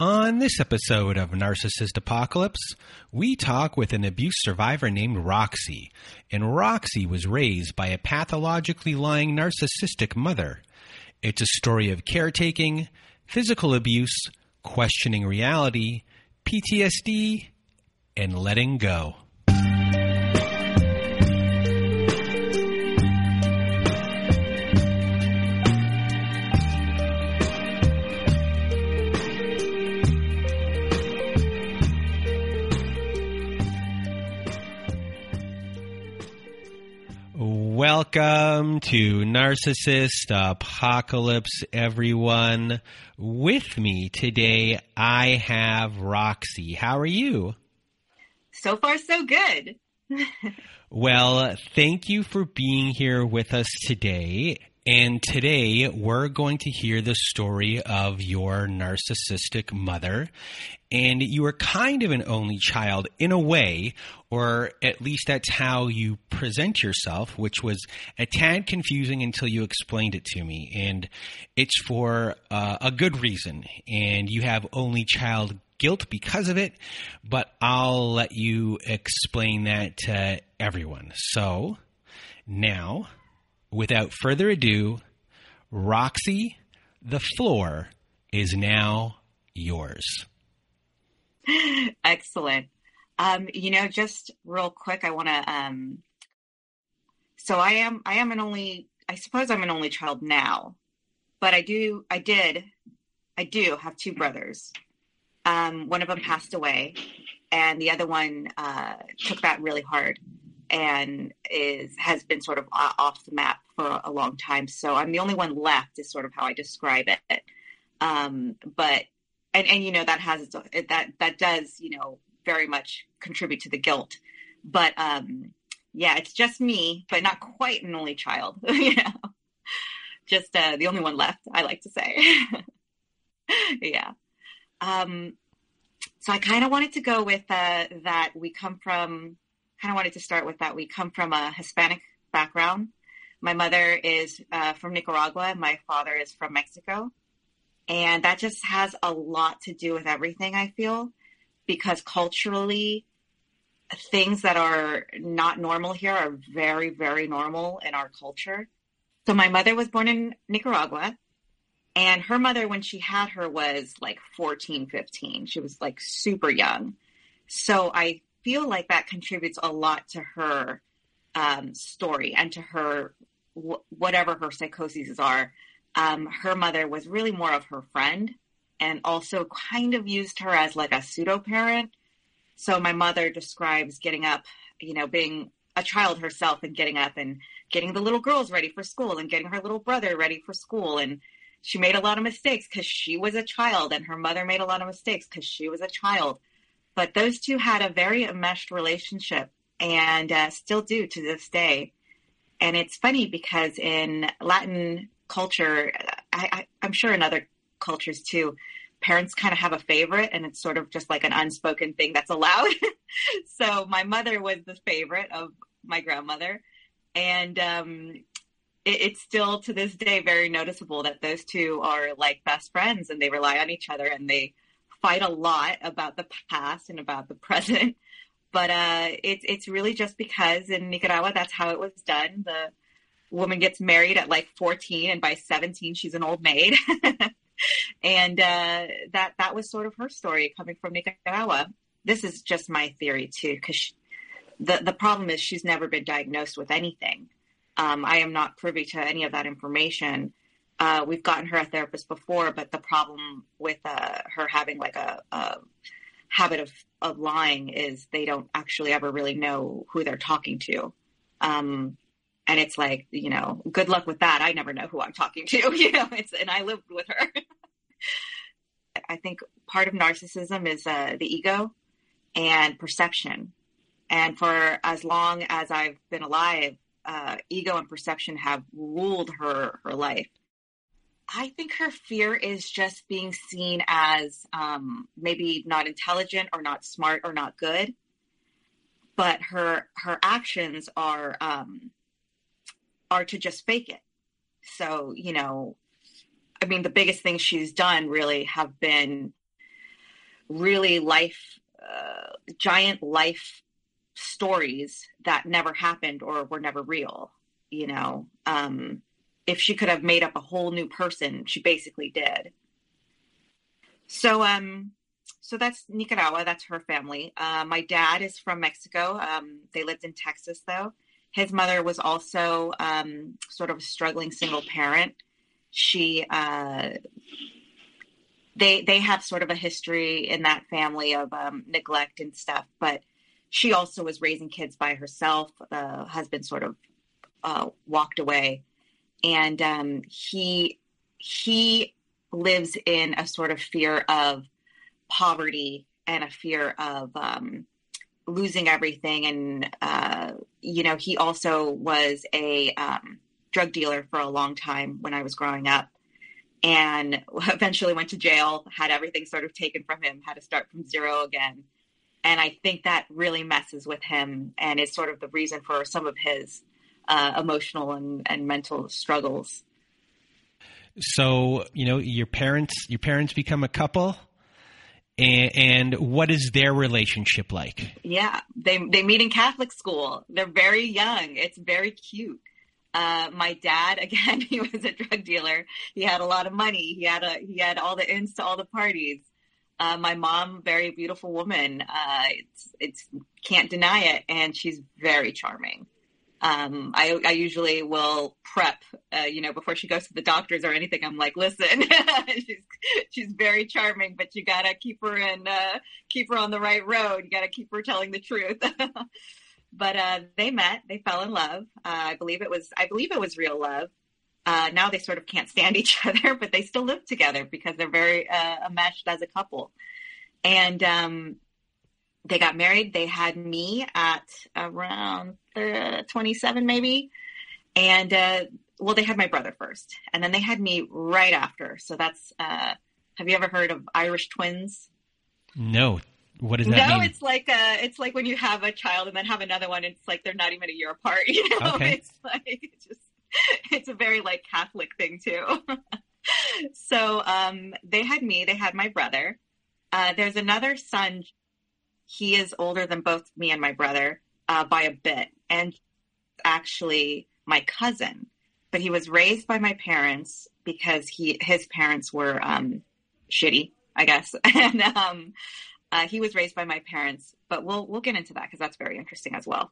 On this episode of Narcissist Apocalypse, we talk with an abuse survivor named Roxy. And Roxy was raised by a pathologically lying narcissistic mother. It's a story of caretaking, physical abuse, questioning reality, PTSD, and letting go. Welcome to Narcissist Apocalypse, everyone. With me today, I have Roxy. How are you? So far, so good. well, thank you for being here with us today. And today we're going to hear the story of your narcissistic mother. And you were kind of an only child in a way, or at least that's how you present yourself, which was a tad confusing until you explained it to me. And it's for uh, a good reason. And you have only child guilt because of it, but I'll let you explain that to everyone. So now without further ado, Roxy, the floor is now yours. Excellent. Um, you know, just real quick, I want to. Um, so I am, I am an only. I suppose I'm an only child now, but I do, I did, I do have two brothers. Um, one of them passed away, and the other one uh, took that really hard and is has been sort of off the map for a long time. So I'm the only one left, is sort of how I describe it. Um, but and and you know that has its that that does you know very much contribute to the guilt. But um, yeah, it's just me, but not quite an only child. you know, just uh, the only one left. I like to say. yeah. Um, so I kind of wanted to go with uh, that we come from kind of wanted to start with that. We come from a Hispanic background. My mother is uh, from Nicaragua. My father is from Mexico. And that just has a lot to do with everything, I feel, because culturally, things that are not normal here are very, very normal in our culture. So my mother was born in Nicaragua. And her mother, when she had her, was like 14, 15. She was like super young. So I feel like that contributes a lot to her um, story and to her whatever her psychoses are. Um, her mother was really more of her friend and also kind of used her as like a pseudo parent. So my mother describes getting up, you know, being a child herself and getting up and getting the little girls ready for school and getting her little brother ready for school. And she made a lot of mistakes because she was a child and her mother made a lot of mistakes because she was a child. But those two had a very enmeshed relationship and uh, still do to this day. And it's funny because in Latin culture, I, am sure in other cultures too, parents kind of have a favorite and it's sort of just like an unspoken thing that's allowed. so my mother was the favorite of my grandmother. And um, it, it's still to this day very noticeable that those two are like best friends and they rely on each other and they fight a lot about the past and about the present. But uh, it's it's really just because in Nicaragua that's how it was done. The woman gets married at like 14, and by 17 she's an old maid. and uh, that that was sort of her story coming from Nicaragua. This is just my theory too, because the the problem is she's never been diagnosed with anything. Um, I am not privy to any of that information. Uh, we've gotten her a therapist before, but the problem with uh, her having like a, a habit of, of lying is they don't actually ever really know who they're talking to. Um, and it's like, you know, good luck with that. I never know who I'm talking to, you know, it's, and I lived with her. I think part of narcissism is uh, the ego and perception. And for as long as I've been alive, uh, ego and perception have ruled her her life. I think her fear is just being seen as um, maybe not intelligent or not smart or not good, but her her actions are um, are to just fake it. So you know, I mean, the biggest things she's done really have been really life, uh, giant life stories that never happened or were never real. You know, um, if she could have made up a whole new person, she basically did. So, um, so that's Nicaragua. That's her family. Uh, my dad is from Mexico. Um, they lived in Texas, though. His mother was also um, sort of a struggling single parent. She, uh, they, they have sort of a history in that family of um, neglect and stuff. But she also was raising kids by herself. The husband sort of uh, walked away, and um, he he lives in a sort of fear of poverty and a fear of um, losing everything. And, uh, you know, he also was a um, drug dealer for a long time when I was growing up and eventually went to jail, had everything sort of taken from him, had to start from zero again. And I think that really messes with him and is sort of the reason for some of his uh, emotional and, and mental struggles. So, you know, your parents, your parents become a couple and, and, what is their relationship like? Yeah, they they meet in Catholic school. They're very young. It's very cute. Uh, my dad, again, he was a drug dealer. He had a lot of money. He had a he had all the ins to all the parties. Uh, my mom, very beautiful woman. Uh, it's it's can't deny it, and she's very charming um, I, I, usually will prep, uh, you know, before she goes to the doctors or anything. I'm like, listen, she's she's very charming, but you gotta keep her in, uh, keep her on the right road. You gotta keep her telling the truth. but uh, they met, they fell in love. Uh, I believe it was, I believe it was real love. Uh, now they sort of can't stand each other, but they still live together because they're very uh, enmeshed as a couple. And um, they got married. They had me at around uh, 27, maybe. And, uh, well, they had my brother first, and then they had me right after. So that's, uh, have you ever heard of Irish twins? No. What does that no, mean? It's like, uh, it's like when you have a child and then have another one. It's like they're not even a year apart. You know, okay. it's like, it's just, it's a very like Catholic thing too. so, um, they had me, they had my brother. Uh, there's another son, he is older than both me and my brother uh, by a bit, and actually my cousin. But he was raised by my parents because he his parents were um, shitty, I guess, and um, uh, he was raised by my parents. But we'll we'll get into that because that's very interesting as well.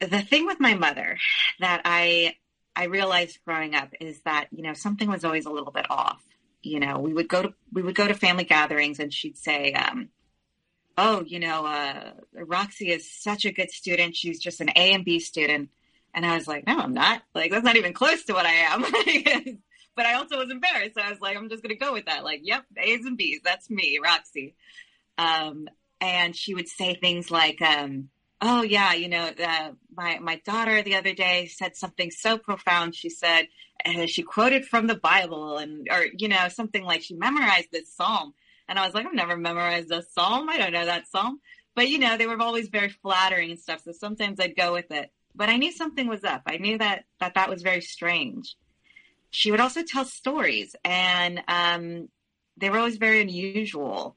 The thing with my mother that I I realized growing up is that you know something was always a little bit off. You know, we would go to we would go to family gatherings, and she'd say, um, oh, you know, uh, Roxy is such a good student. She's just an A and B student. And I was like, no, I'm not. Like, that's not even close to what I am. but I also was embarrassed. So I was like, I'm just going to go with that. Like, yep, A's and B's. That's me, Roxy. Um, and she would say things like, um, oh yeah, you know, uh, my, my daughter the other day said something so profound. She said, uh, she quoted from the Bible and, or, you know, something like she memorized this Psalm. And I was like, I've never memorized a psalm. I don't know that psalm. But you know, they were always very flattering and stuff. So sometimes I'd go with it. But I knew something was up. I knew that that, that was very strange. She would also tell stories and um, they were always very unusual.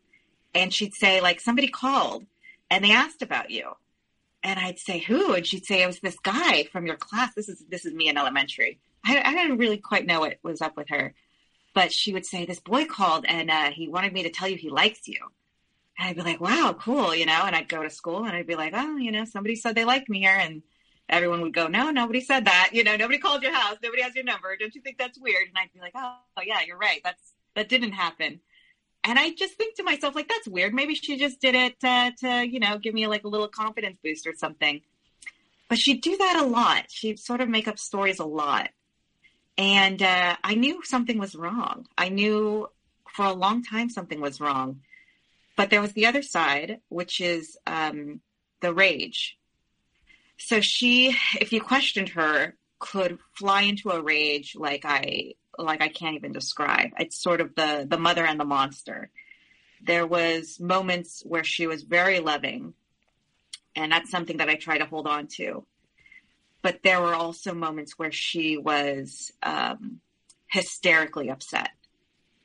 And she'd say, like, somebody called and they asked about you. And I'd say, who? And she'd say, it was this guy from your class. This is this is me in elementary. I, I didn't really quite know what was up with her but she would say, This boy called and uh, he wanted me to tell you he likes you. And I'd be like, Wow, cool, you know, and I'd go to school and I'd be like, Oh, you know, somebody said they liked me here. And everyone would go, No, nobody said that. You know, nobody called your house. Nobody has your number. Don't you think that's weird? And I'd be like, Oh, yeah, you're right. That's that didn't happen. And I just think to myself, like, that's weird. Maybe she just did it uh, to, you know, give me like a little confidence boost or something. But she'd do that a lot. She'd sort of make up stories a lot. And uh, I knew something was wrong. I knew for a long time something was wrong. But there was the other side, which is um, the rage. So she, if you questioned her, could fly into a rage like I like I can't even describe. It's sort of the the mother and the monster. There was moments where she was very loving, and that's something that I try to hold on to but there were also moments where she was um, hysterically upset.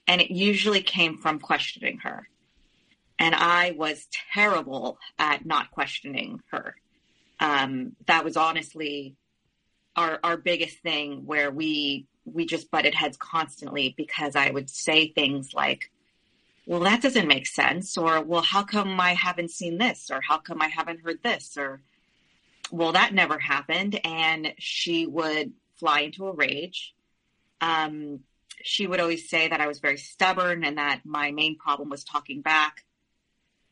And it usually came from questioning her. And I was terrible at not questioning her. Um, that was honestly our our biggest thing where we we just butted heads constantly because I would say things like, well, that doesn't make sense. Or, well, how come I haven't seen this? Or, how come I haven't heard this? Or, well, that never happened. And she would fly into a rage. Um, she would always say that I was very stubborn and that my main problem was talking back.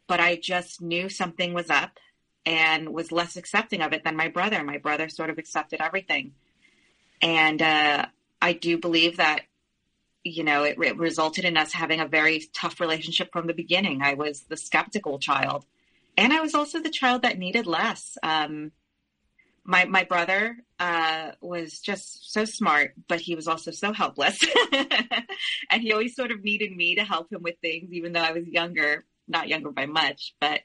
But I just knew something was up and was less accepting of it than my brother. My brother sort of accepted everything. And uh, I do believe that, you know, it, it resulted in us having a very tough relationship from the beginning. I was the skeptical child. And I was also the child that needed less. Um, my my brother uh, was just so smart, but he was also so helpless, and he always sort of needed me to help him with things, even though I was younger, not younger by much, but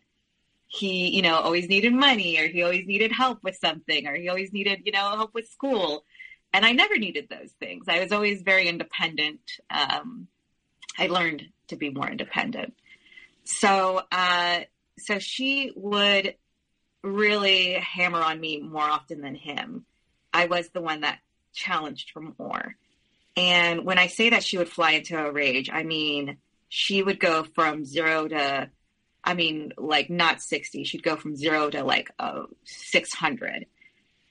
he, you know, always needed money, or he always needed help with something, or he always needed, you know, help with school, and I never needed those things. I was always very independent. Um, I learned to be more independent. So, uh, so she would really hammer on me more often than him. I was the one that challenged her more. And when I say that she would fly into a rage, I mean, she would go from zero to, I mean, like not 60. She'd go from zero to like oh, 600.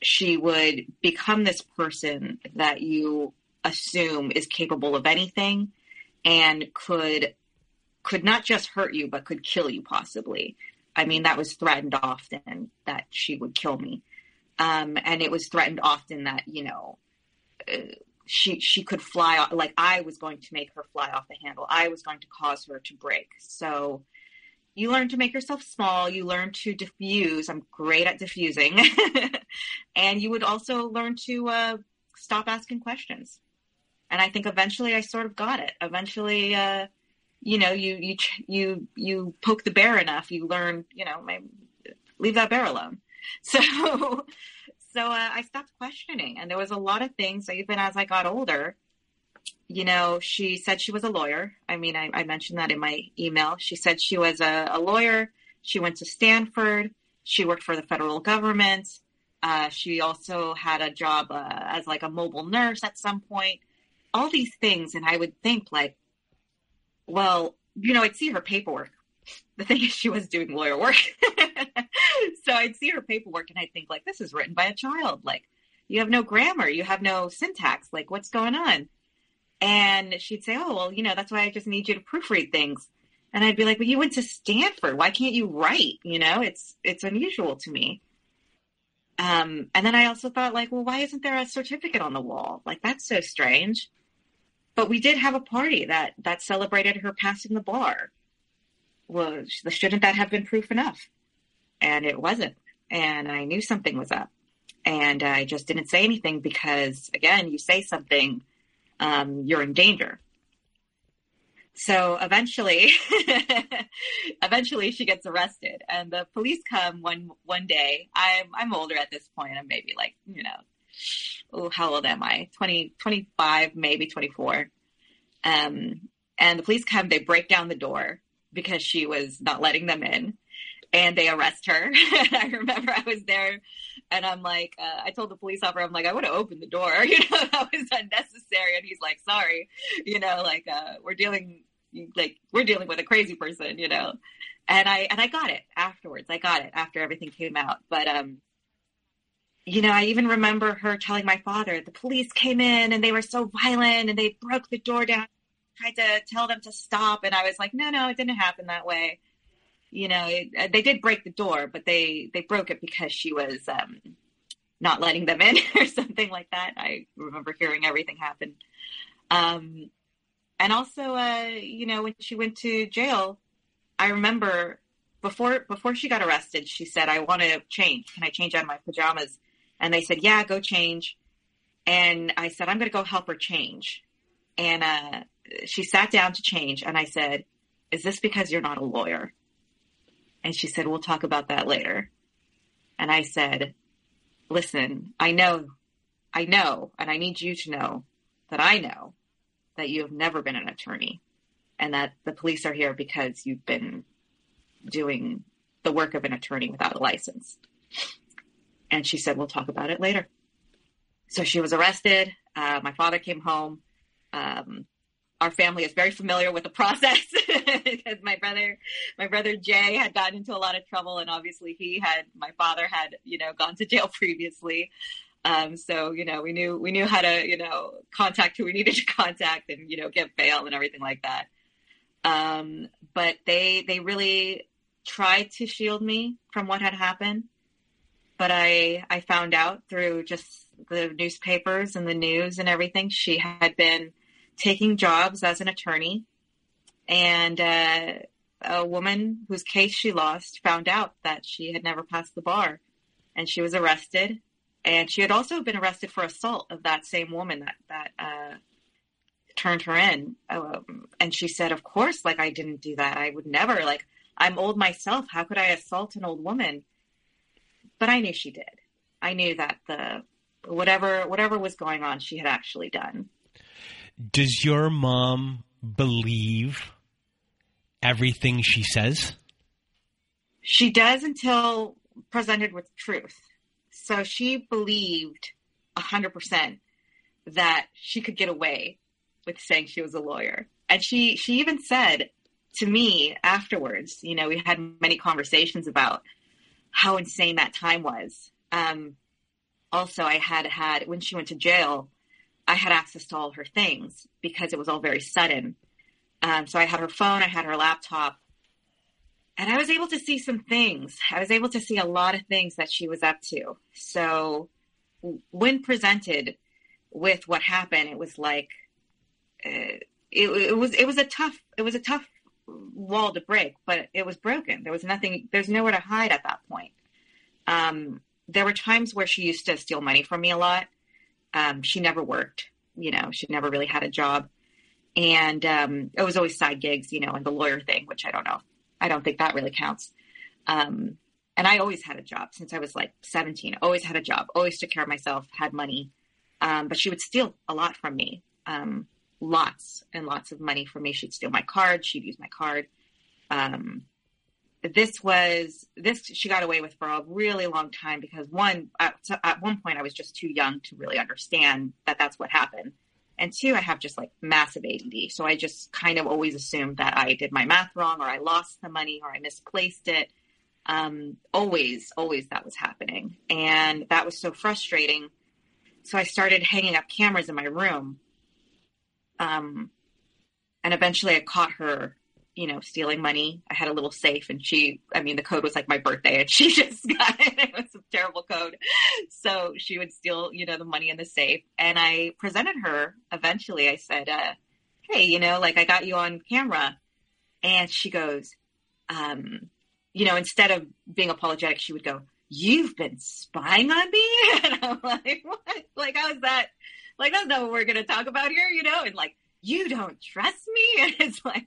She would become this person that you assume is capable of anything and could could not just hurt you but could kill you possibly I mean, that was threatened often that she would kill me. Um, and it was threatened often that, you know, uh, she, she could fly off, like I was going to make her fly off the handle. I was going to cause her to break. So you learn to make yourself small. You learn to diffuse. I'm great at diffusing. and you would also learn to uh, stop asking questions. And I think eventually I sort of got it. Eventually, uh, you know, you you you you poke the bear enough, you learn, you know, leave that bear alone. So so uh, I stopped questioning, and there was a lot of things. Even as I got older, you know, she said she was a lawyer. I mean, I, I mentioned that in my email. She said she was a, a lawyer. She went to Stanford. She worked for the federal government. Uh, she also had a job uh, as like a mobile nurse at some point. All these things, and I would think like, well, you know, I'd see her paperwork. The thing is, she was doing lawyer work. so I'd see her paperwork and I'd think, like, this is written by a child. Like, you have no grammar, you have no syntax. Like, what's going on? And she'd say, oh, well, you know, that's why I just need you to proofread things. And I'd be like, well, you went to Stanford. Why can't you write? You know, it's it's unusual to me. Um, and then I also thought, like, well, why isn't there a certificate on the wall? Like, that's so strange. But we did have a party that that celebrated her passing the bar. Well, shouldn't that have been proof enough? And it wasn't. And I knew something was up. And I just didn't say anything because, again, you say something, um, you're in danger. So eventually, eventually she gets arrested, and the police come one one day. I'm I'm older at this point. I'm maybe like you know oh, how old am I? 20, 25, maybe 24. Um, and the police come, they break down the door because she was not letting them in and they arrest her. I remember I was there and I'm like, uh, I told the police officer, I'm like, I would have opened the door, you know, that was unnecessary. And he's like, sorry, you know, like, uh, we're dealing, like, we're dealing with a crazy person, you know? And I, and I got it afterwards. I got it after everything came out. But, um, you know, I even remember her telling my father, the police came in and they were so violent and they broke the door down, tried to tell them to stop. And I was like, no, no, it didn't happen that way. You know, it, uh, they did break the door, but they, they broke it because she was um, not letting them in or something like that. I remember hearing everything happen. Um, and also, uh, you know, when she went to jail, I remember before before she got arrested, she said, "I want to change. Can I change out of my pajamas?" And they said, yeah, go change. And I said, I'm going to go help her change. And uh, she sat down to change. And I said, is this because you're not a lawyer? And she said, we'll talk about that later. And I said, listen, I know, I know, and I need you to know that I know that you have never been an attorney and that the police are here because you've been doing the work of an attorney without a license. And she said, We'll talk about it later. So she was arrested. Uh, my father came home. Um, our family is very familiar with the process because my brother, my brother Jay had gotten into a lot of trouble, and obviously he had, my father had, you know, gone to jail previously. Um, so you know, we knew we knew how to, you know, contact who we needed to contact, and you know, get bail and everything like that. Um, but they they really tried to shield me from what had happened. But I I found out through just the newspapers and the news and everything she had been taking jobs as an attorney, and uh, a woman whose case she lost found out that she had never passed the bar, and she was arrested. And she had also been arrested for assault of that same woman that that uh, turned her in. Um, and she said, "Of course, like I didn't do that. I would never. Like I'm old myself. How could I assault an old woman?" But I knew she did. I knew that the whatever whatever was going on, she had actually done. Does your mom believe everything she says? She does until presented with truth. So she believed 100% that she could get away with saying she was a lawyer. And she she even said to me afterwards, you know, we had many conversations about how insane that time was. Um, also, I had had when she went to jail, I had access to all her things because it was all very sudden. Um, so I had her phone, I had her laptop, and I was able to see some things. I was able to see a lot of things that she was up to. So when presented with what happened, it was like uh, it, it was it was a tough it was a tough wall to break, but it was broken. There was nothing. There's nowhere to hide at that point. Um, there were times where she used to steal money from me a lot um, she never worked, you know, she never really had a job. And um, it was always side gigs, you know, and the lawyer thing, which I don't know. I don't think that really counts. Um, and I always had a job since I was like 17. Always had a job, always took care of myself, had money. Um, but she would steal a lot from me, um, lots and lots of money from me. She'd steal my card. She'd use my card. Um, this was this she got away with for a really long time because one at, at, one point I was just too young to really understand that that's what happened, and two I have just like massive ADD, so I just kind of always assumed that I did my math wrong or I lost the money or I misplaced it. Um, always, always that was happening, and that was so frustrating. So I started hanging up cameras in my room, um, and eventually I caught her you know, stealing money. I had a little safe and she, I mean, the code was like my birthday and she just got it. It was a terrible code. So she would steal, you know, the money in the safe. And I presented her eventually. I said, uh, Hey, you know, like I got you on camera. And she goes, um, you know, instead of being apologetic, she would go, You've been spying on me? And I'm like, What? Like, how is that? Like, that's not what we're going to talk about here, you know? And like, you don't trust me? And it's like,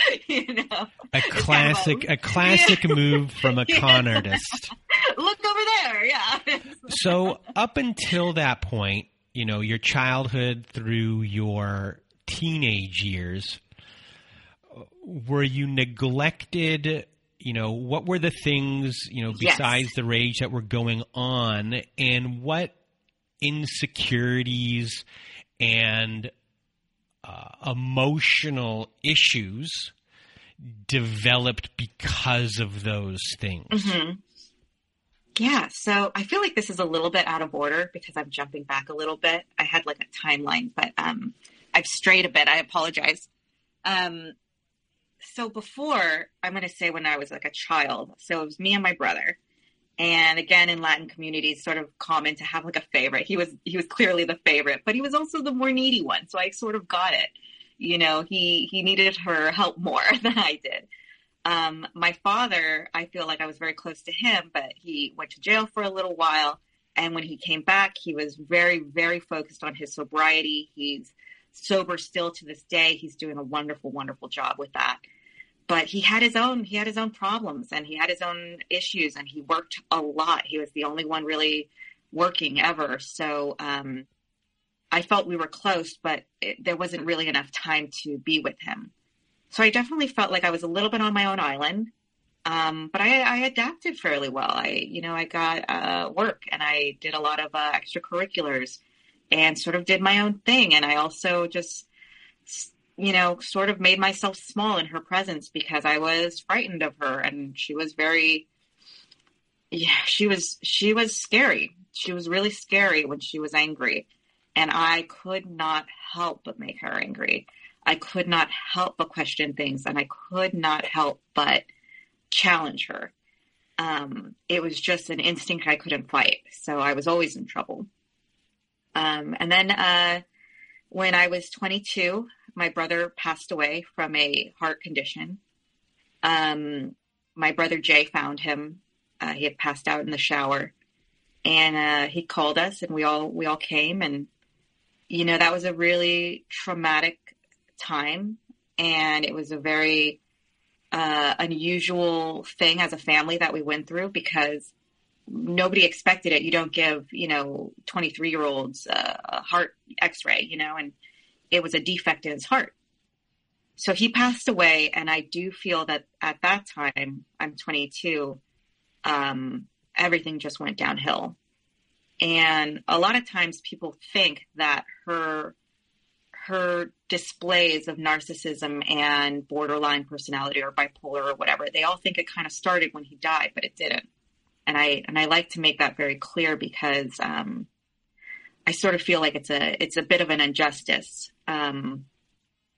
you know, a classic, kind of a, a, classic yeah. move from a con yeah. artist. Look over there, yeah. so up until that point, you know, your childhood through your teenage years, were you neglected? You know, what were the things, you know, besides yes. the rage that were going on, and what insecurities and uh, emotional issues developed because of those things. Mm-hmm. Yeah, so I feel like this is a little bit out of order because I'm jumping back a little bit. I had like a timeline, but um, I've strayed a bit. I apologize. Um, so before, I'm going to say when I was like a child. So it was me and my brother. And again, in Latin communities, sort of common to have like a favorite. He was he was clearly the favorite, but he was also the more needy one. So I sort of got it. You know, he he needed her help more than I did. Um, my father, I feel like I was very close to him, but he went to jail for a little while. And when he came back, he was very, very focused on his sobriety. He's sober still to this day. He's doing a wonderful, wonderful job with that but he had his own he had his own problems and he had his own issues and he worked a lot he was the only one really working ever so um, i felt we were close but it, there wasn't really enough time to be with him so i definitely felt like i was a little bit on my own island Um, but I, I, adapted fairly well. I, you know, I got uh, work and I did a lot of uh, extracurriculars and sort of did my own thing. And I also just, you know, sort of made myself small in her presence because I was frightened of her and she was very, yeah, she was, she was scary. She was really scary when she was angry. And I could not help but make her angry. I could not help but question things and I could not help but challenge her. Um, it was just an instinct I couldn't fight. So I was always in trouble. Um, and then uh, when I was 22, my brother passed away from a heart condition. Um, my brother Jay found him. Uh, he had passed out in the shower, and uh, he called us, and we all we all came, and you know that was a really traumatic time, and it was a very uh, unusual thing as a family that we went through because nobody expected it. You don't give, you know, 23 year olds uh, a heart x ray, you know, and it was a defect in his heart. So he passed away. And I do feel that at that time, I'm 22, um, everything just went downhill. And a lot of times people think that her her displays of narcissism and borderline personality or bipolar or whatever they all think it kind of started when he died but it didn't and i and i like to make that very clear because um, i sort of feel like it's a it's a bit of an injustice um,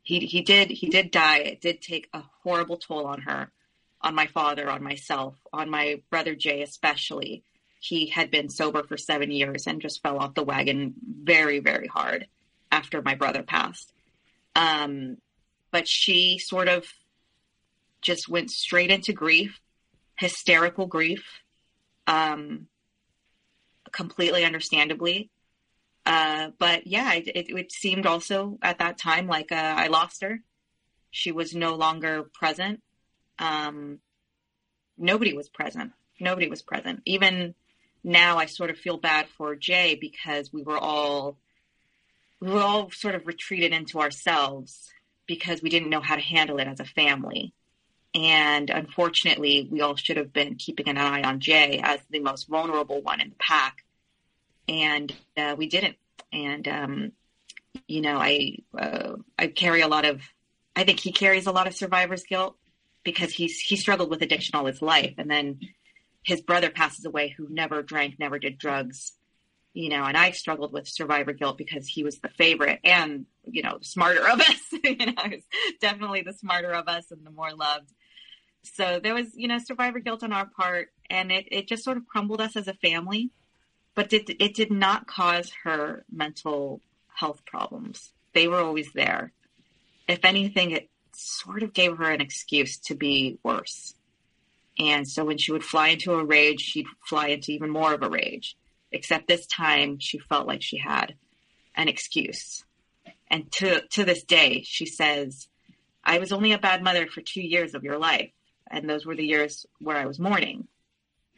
he he did he did die it did take a horrible toll on her on my father on myself on my brother jay especially he had been sober for seven years and just fell off the wagon very very hard after my brother passed. Um, but she sort of just went straight into grief, hysterical grief, um, completely understandably. Uh, but yeah, it, it, it, seemed also at that time like uh, I lost her. She was no longer present. Um, nobody was present. Nobody was present. Even now, I sort of feel bad for Jay because we were all we were all sort of retreated into ourselves because we didn't know how to handle it as a family. And unfortunately, we all should have been keeping an eye on Jay as the most vulnerable one in the pack. And uh, we didn't. And, um, you know, I, uh, I carry a lot of, I think he carries a lot of survivor's guilt because he's, he struggled with addiction all his life. And then his brother passes away who never drank, never did drugs you know, and I struggled with survivor guilt because he was the favorite and, you know, smarter of us. you know, was definitely the smarter of us and the more loved. So there was, you know, survivor guilt on our part and it, it just sort of crumbled us as a family, but it, it did not cause her mental health problems. They were always there. If anything, it sort of gave her an excuse to be worse. And so when she would fly into a rage, she'd fly into even more of a rage except this time she felt like she had an excuse. And to, to this day, she says, I was only a bad mother for two years of your life. And those were the years where I was mourning.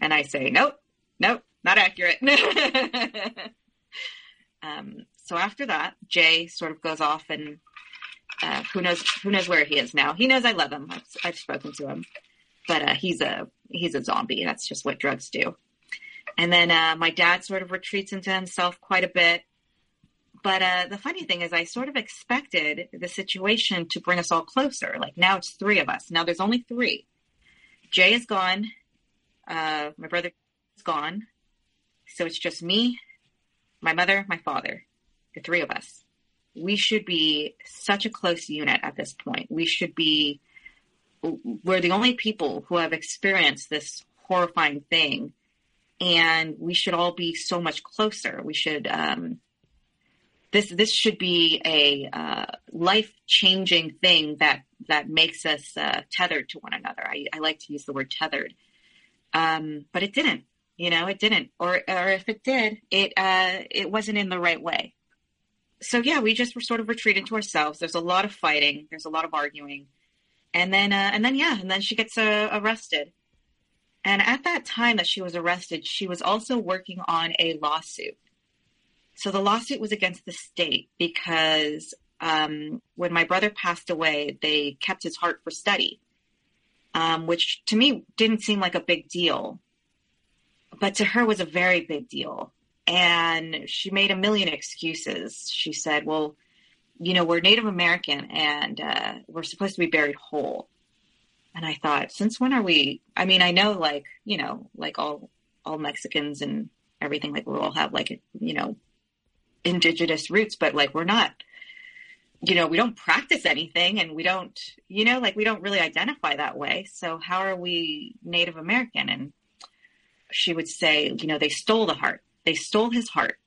And I say, nope, nope, not accurate. um, so after that, Jay sort of goes off and uh, who knows who knows where he is now. He knows I love him. I've, I've spoken to him, but uh, he's a he's a zombie. That's just what drugs do. And then uh, my dad sort of retreats into himself quite a bit. But uh, the funny thing is, I sort of expected the situation to bring us all closer. Like now it's three of us. Now there's only three. Jay is gone. Uh, my brother is gone. So it's just me, my mother, my father, the three of us. We should be such a close unit at this point. We should be, we're the only people who have experienced this horrifying thing and we should all be so much closer. We should um, this this should be a uh, life changing thing that that makes us uh, tethered to one another. I, I, like to use the word tethered, um, but it didn't. You know, it didn't, or or if it did, it uh, it wasn't in the right way. So yeah, we just were sort of retreated to ourselves. There's a lot of fighting. There's a lot of arguing, and then uh, and then yeah, and then she gets uh, arrested and at that time that she was arrested, she was also working on a lawsuit. So the lawsuit was against the state because um, when my brother passed away, they kept his heart for study. um, which to me didn't seem like a big deal, but to her was a very big deal. And she made a million excuses. She said, "Well, you know, we're Native American and uh, we're supposed to be buried whole." And I thought, since when are we? I mean, I know, like you know, like all all Mexicans and everything, like we all have like you know, indigenous roots, but like we're not you know, we don't practice anything and we don't, you know, like we don't really identify that way. So how are we Native American? And she would say, you know, they stole the heart. They stole his heart.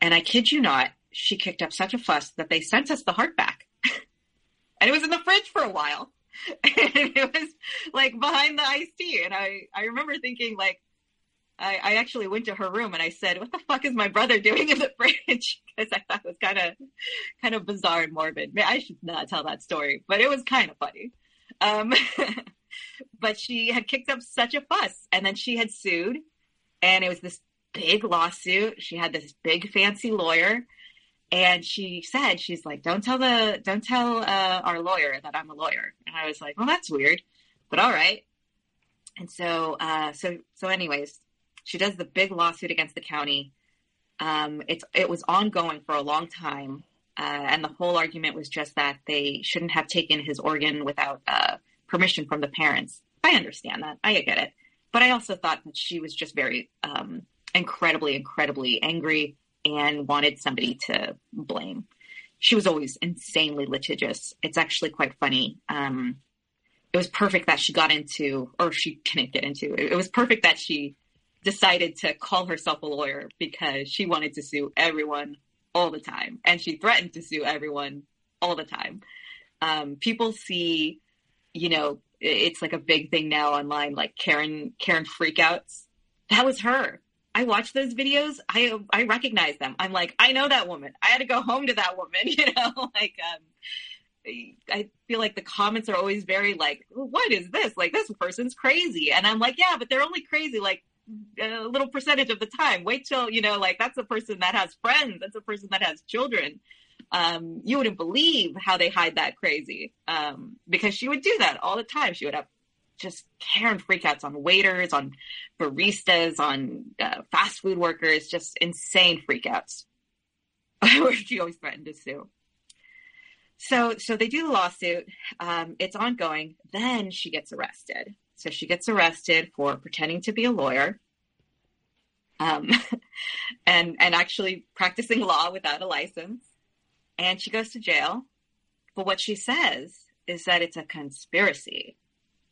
And I kid you not, she kicked up such a fuss that they sent us the heart back. and it was in the fridge for a while. and it was like behind the iced tea. And I, I remember thinking like, I, I actually went to her room and I said, "What the fuck is my brother doing in the fridge?" Because I thought it was kind of, kind of bizarre and morbid. I should not tell that story, but it was kind of funny. Um, but she had kicked up such a fuss, and then she had sued, and it was this big lawsuit. She had this big fancy lawyer, and she said, "She's like, don't tell the, don't tell uh, our lawyer that I'm a lawyer." And I was like, "Well, that's weird, but all right." And so, uh, so, so, anyways, she does the big lawsuit against the county. Um, it's it was ongoing for a long time, uh, and the whole argument was just that they shouldn't have taken his organ without uh, permission from the parents. I understand that. I get it. But I also thought that she was just very um, incredibly, incredibly angry and wanted somebody to blame. She was always insanely litigious. It's actually quite funny. Um, it was perfect that she got into, or she didn't get into. It, it was perfect that she decided to call herself a lawyer because she wanted to sue everyone all the time, and she threatened to sue everyone all the time. Um, people see you know, it's like a big thing now online, like Karen Karen freakouts. That was her. I watch those videos. I I recognize them. I'm like, I know that woman. I had to go home to that woman. You know, like um, I feel like the comments are always very like, what is this? Like this person's crazy, and I'm like, yeah, but they're only crazy like a little percentage of the time. Wait till you know, like that's a person that has friends. That's a person that has children um, you wouldn't believe how they hide that crazy um, because she would do that all the time. She would have just Karen freakouts on waiters, on baristas, on uh, fast food workers, just insane freakouts. Where she always threatened to sue. So, so they do the lawsuit. Um, it's ongoing. Then she gets arrested. So she gets arrested for pretending to be a lawyer, um, and and actually practicing law without a license and she goes to jail. But what she says is that it's a conspiracy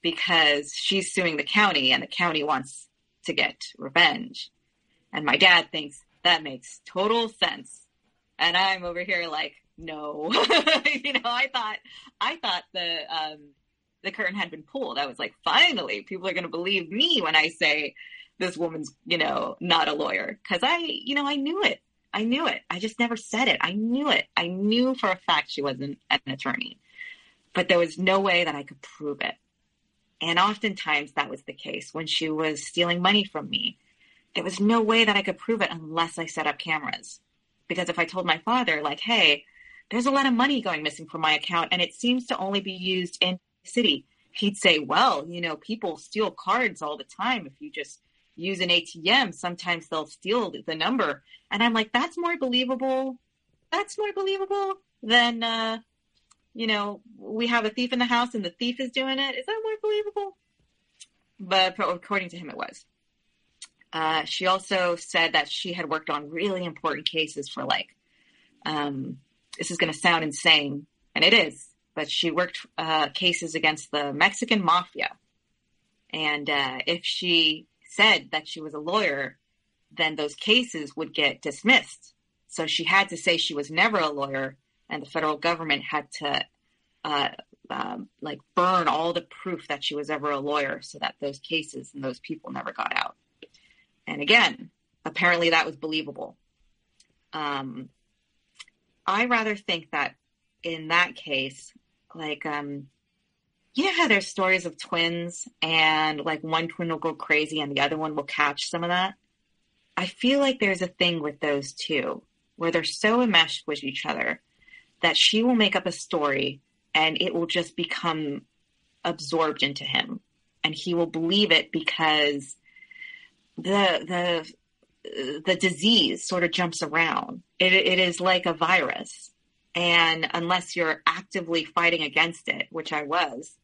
because she's suing the county and the county wants to get revenge. And my dad thinks that makes total sense. And I'm over here like, no, you know, I thought, I thought the, um, the curtain had been pulled. I was like, finally, people are going to believe me when I say this woman's, you know, not a lawyer. Cause I, you know, I knew it. I knew it. I just never said it. I knew it. I knew for a fact she wasn't an attorney, but there was no way that I could prove it. And oftentimes that was the case when she was stealing money from me. There was no way that I could prove it unless I set up cameras. Because if I told my father, like, hey, there's a lot of money going missing from my account and it seems to only be used in the city, he'd say, well, you know, people steal cards all the time. If you just use an ATM, sometimes they'll steal the number. And I'm like, that's more believable. That's more believable than, uh, you know, we have a thief in the house and the thief is doing it. Is that more believable? But according to him, it was. Uh, she also said that she had worked on really important cases for like, um, this is going to sound insane, and it is, but she worked uh, cases against the Mexican mafia. And uh, if she said that she was a lawyer, then those cases would get dismissed. So she had to say she was never a lawyer, and the federal government had to uh, um, like burn all the proof that she was ever a lawyer, so that those cases and those people never got out. And again, apparently that was believable. Um, I rather think that in that case, like um, you know how there's stories of twins and like one twin will go crazy and the other one will catch some of that? I feel like there's a thing with those two where they're so enmeshed with each other that she will make up a story and it will just become absorbed into him and he will believe it because the the the disease sort of jumps around. It, it is like a virus. And unless you're actively fighting against it, which I was,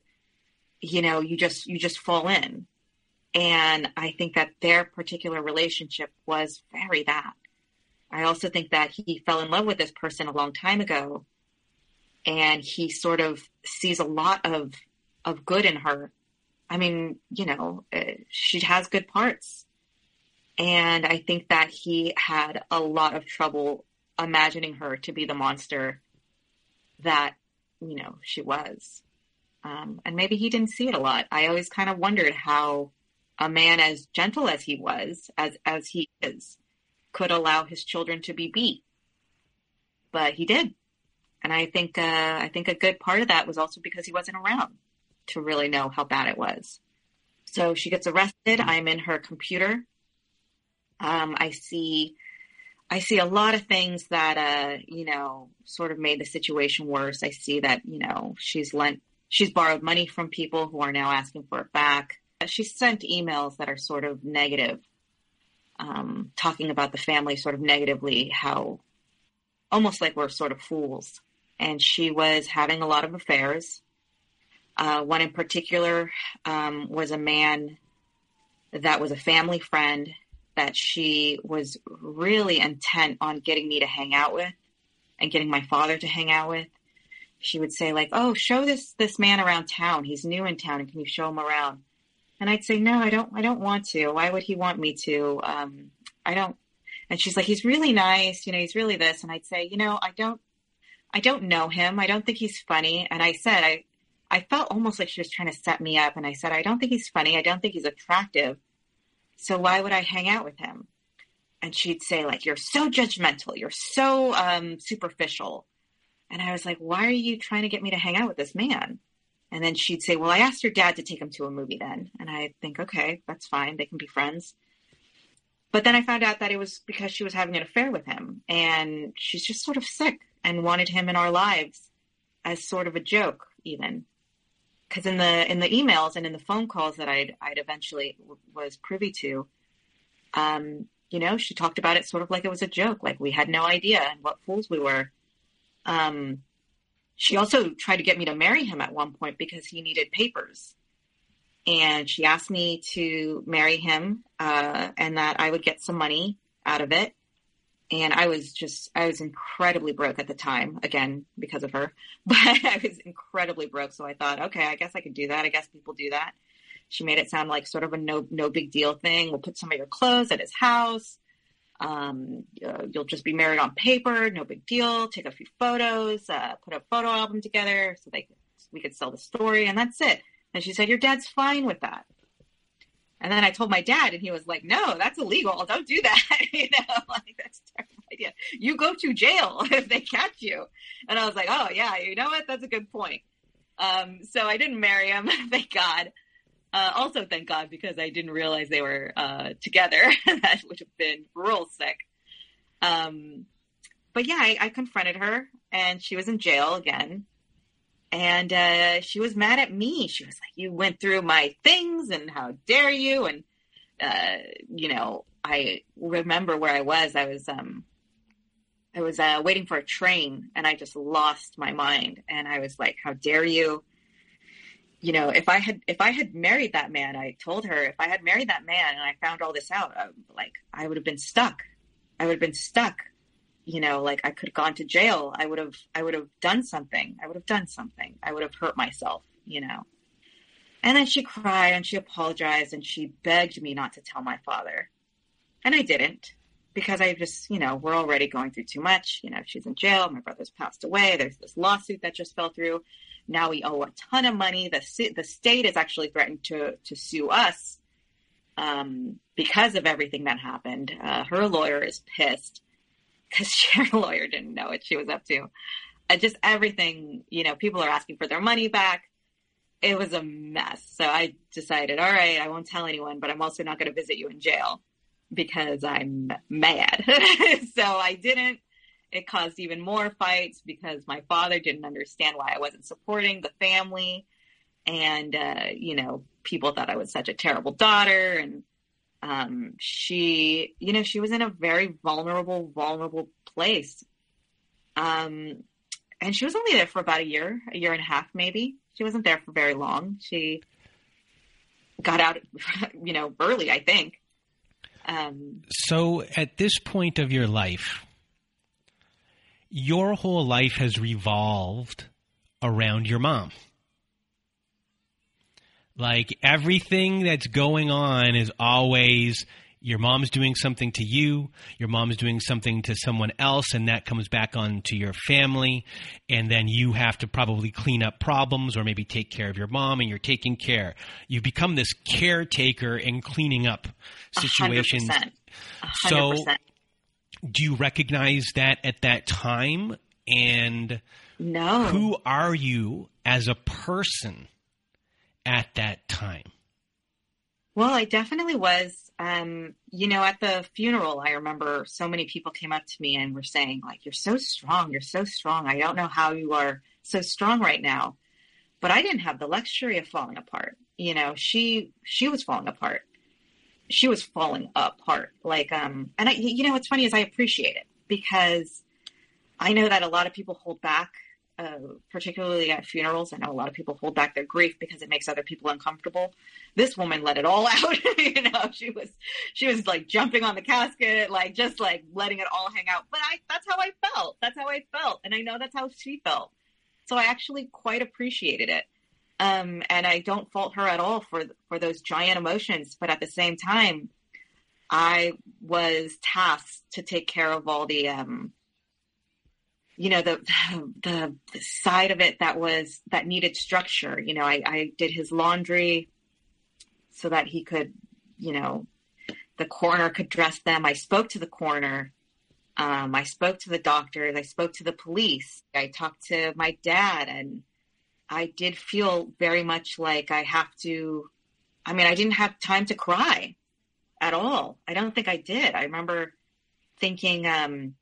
you know, you just, you just fall in. And I think that their particular relationship was very that. I also think that he fell in love with this person a long time ago and he sort of sees a lot of of good in her. I mean, you know, uh, she has good parts. And I think that he had a lot of trouble imagining her to be the monster that, you know, she was. Um, and maybe he didn't see it a lot. I always kind of wondered how a man as gentle as he was, as, as he is, could allow his children to be beat. But he did. And I think, uh, I think a good part of that was also because he wasn't around to really know how bad it was. So she gets arrested. I'm in her computer. Um, I see, I see a lot of things that, uh, you know, sort of made the situation worse. I see that, you know, she's lent, she's borrowed money from people who are now asking for it back. She sent emails that are sort of negative, um, talking about the family sort of negatively, how almost like we're sort of fools. And she was having a lot of affairs. Uh, one in particular um, was a man that was a family friend that she was really intent on getting me to hang out with and getting my father to hang out with. She would say like, "Oh, show this this man around town. He's new in town, and can you show him around?" And I'd say, "No, I don't. I don't want to. Why would he want me to? Um, I don't." And she's like, "He's really nice. You know, he's really this." And I'd say, "You know, I don't. I don't know him. I don't think he's funny." And I said, "I." I felt almost like she was trying to set me up, and I said, "I don't think he's funny. I don't think he's attractive." So why would I hang out with him? And she'd say, like, you're so judgmental. You're so um, superficial. And I was like, why are you trying to get me to hang out with this man? And then she'd say, well, I asked your dad to take him to a movie then. And I think, okay, that's fine. They can be friends. But then I found out that it was because she was having an affair with him. And she's just sort of sick and wanted him in our lives as sort of a joke, even because in the in the emails and in the phone calls that I'd I'd eventually w- was privy to, um, you know, she talked about it sort of like it was a joke, like we had no idea and what fools we were. Um, she also tried to get me to marry him at one point because he needed papers, and she asked me to marry him uh, and that I would get some money out of it. And I was just I was incredibly broke at the time again because of her but I was incredibly broke. So I thought okay I guess I could do that. I guess people do that. She made it sound like sort of a no no big deal thing. We'll put some of your clothes at his house um, uh, you'll just be married on paper no big deal take a few photos uh, put a photo album together so they we could sell the story and that's it and she said your dad's fine with that and then I told my dad, and he was like, "No, that's illegal. Don't do that. you know, like that's a terrible idea. You go to jail if they catch you." And I was like, "Oh yeah, you know what? That's a good point." Um, so I didn't marry him, thank God. Uh, also, thank God because I didn't realize they were uh, together. that would have been real sick. Um, but yeah, I, I confronted her, and she was in jail again and uh, she was mad at me. She was like, "You went through my things, and how dare you?" And uh, you know, I remember where I was. I was um, I was uh, waiting for a train, and I just lost my mind. And I was like, "How dare you?" You know, if I had if I had married that man, I told her if I had married that man, and I found all this out, I, like I would have been stuck. I would have been stuck you know, like I could have gone to jail. I would have, I would have done something. I would have done something. I would have hurt myself, you know. And then she cried and she apologized and she begged me not to tell my father. And I didn't because I just, you know, we're already going through too much. You know, she's in jail. My brother's passed away. There's this lawsuit that just fell through. Now we owe a ton of money. The the state has actually threatened to to sue us um, because of everything that happened. Uh, her lawyer is pissed because her lawyer didn't know what she was up to. Uh, just everything, you know, people are asking for their money back. It was a mess. So I decided, all right, I won't tell anyone, but I'm also not going to visit you in jail because I'm mad. so I didn't. It caused even more fights because my father didn't understand why I wasn't supporting the family. and uh, you know, people thought I was such a terrible daughter, and um, she, you know, she was in a very vulnerable, vulnerable place. Um, and she was only there for about a year, a year and a half, maybe. She wasn't there for very long. She got out, you know, early, I think. Um, so at this point of your life, your whole life has revolved around your mom. Like everything that's going on is always your mom's doing something to you, your mom's doing something to someone else, and that comes back onto your family. And then you have to probably clean up problems or maybe take care of your mom, and you're taking care. You become this caretaker and cleaning up situations. 100%. 100%. So, do you recognize that at that time? And no. who are you as a person at that time? Well, I definitely was. Um, you know, at the funeral, I remember so many people came up to me and were saying, like, you're so strong. You're so strong. I don't know how you are so strong right now. But I didn't have the luxury of falling apart. You know, she she was falling apart. She was falling apart. Like, um, and I, you know, what's funny is I appreciate it because I know that a lot of people hold back uh, particularly at funerals. I know a lot of people hold back their grief because it makes other people uncomfortable. This woman let it all out. you know, she was she was like jumping on the casket, like just like letting it all hang out. But I that's how I felt. That's how I felt, and I know that's how she felt. So I actually quite appreciated it. Um, and I don't fault her at all for for those giant emotions. But at the same time, I was tasked to take care of all the um, you know the, the, side of it that was that needed structure you know I, I did his laundry so that he could you know the coroner could dress them. I spoke to the coroner. Um, i spoke to the doctors. I spoke to the police. I talked to my dad and i did feel very much like i have to i mean i didn't have time to cry at all. I don't think i did. I remember thinking um,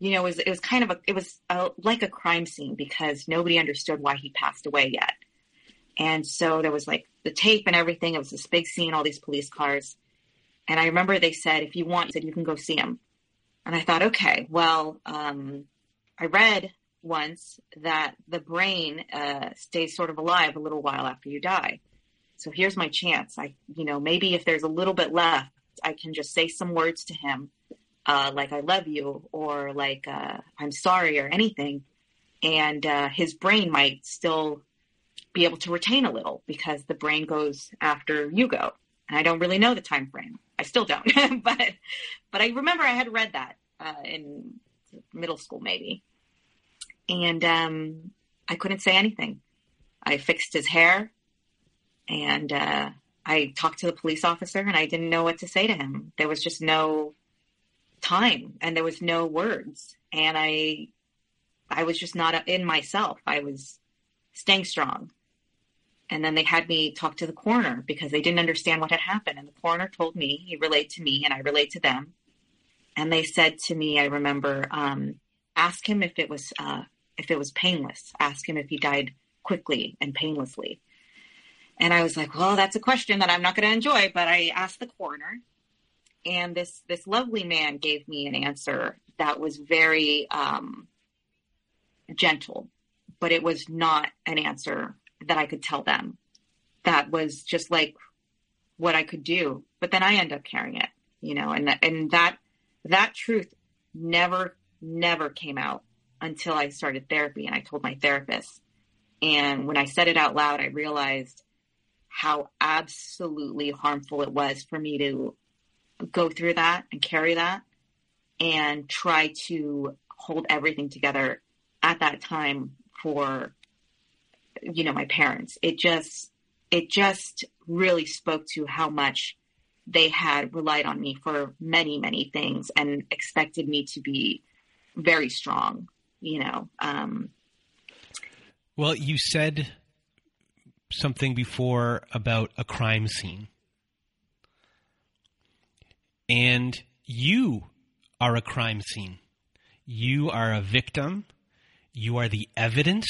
you know, it was, it was kind of a, it was a, like a crime scene because nobody understood why he passed away yet. And so there was like the tape and everything. It was this big scene, all these police cars. And I remember they said, if you want, said you can go see him. And I thought, okay, well, um, I read once that the brain uh, stays sort of alive a little while after you die. So here's my chance. I, you know, maybe if there's a little bit left, I can just say some words to him uh, like I love you or like uh, I'm sorry or anything. And uh, his brain might still be able to retain a little because the brain goes after you go. And I don't really know the time frame. I still don't, but but I remember I had read that uh, in middle school maybe, and um, I couldn't say anything. I fixed his hair, and uh, I talked to the police officer, and I didn't know what to say to him. There was just no time and there was no words. And i i was just not in myself. I was staying strong. And then they had me talk to the coroner because they didn't understand what had happened. And the coroner told me he relayed to me and i relayed to them. And they said to me i remember um, ask him if it was uh, if it was painless. Ask him if he died quickly and painlessly. And i was like well that's a question that i'm not going to enjoy but i asked the coroner and this this lovely man gave me an answer that was very um, gentle, but it was not an answer that I could tell them. That was just like what I could do. But then I end up carrying it, you know, and that, and that that truth never never came out until I started therapy and I told my therapist. And when I said it out loud, I realized how absolutely harmful it was for me to go through that and carry that and try to hold everything together at that time for you know my parents. It just it just really spoke to how much they had relied on me for many many things and expected me to be very strong you know um, well you said something before about a crime scene and you are a crime scene. You are a victim. You are the evidence.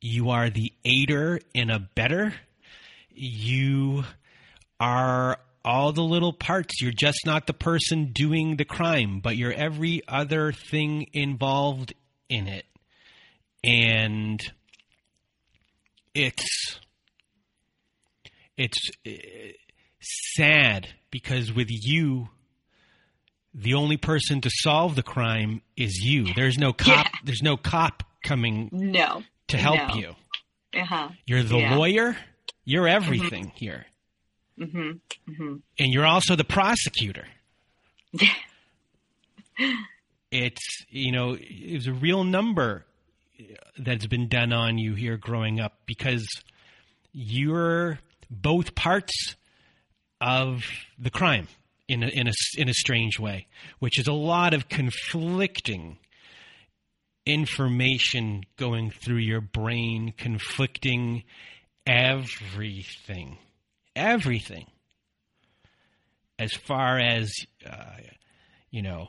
You are the aider and abettor. You are all the little parts. You're just not the person doing the crime, but you're every other thing involved in it. And it's it's sad because with you the only person to solve the crime is you. There's no cop Yeah. there's no cop coming No. to help No. you. Uh-huh. You're the Yeah. lawyer, you're everything here. Mhm. Mhm. And you're also the prosecutor. it's you know it was a real number that's been done on you here growing up because you're both parts of the crime in a, in a in a strange way, which is a lot of conflicting information going through your brain, conflicting everything, everything, as far as uh, you know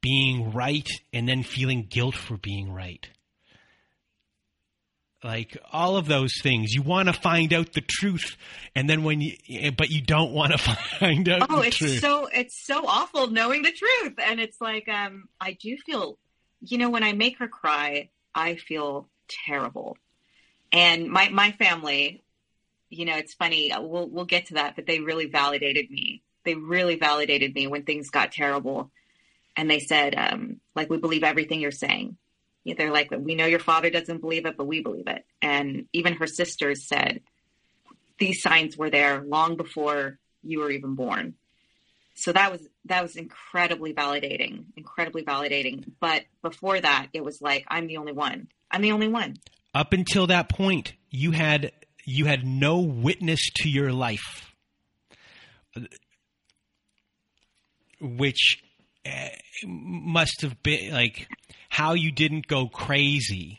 being right and then feeling guilt for being right. Like all of those things, you want to find out the truth, and then when you, but you don't want to find out Oh, it's truth. so it's so awful knowing the truth. And it's like um I do feel you know, when I make her cry, I feel terrible. And my my family, you know, it's funny, uh, we'll we'll get to that, but they really validated me. They really validated me when things got terrible. And they said, um, like, we believe everything you're saying. They're like, we know your father doesn't believe it, but we believe it. And even her sisters said, these signs were there long before you were even born. So that was that was incredibly validating, incredibly validating. But before that, it was like I'm the only one. I'm the only one. Up until that point, you had you had no witness to your life, which uh, must have been like how you didn't go crazy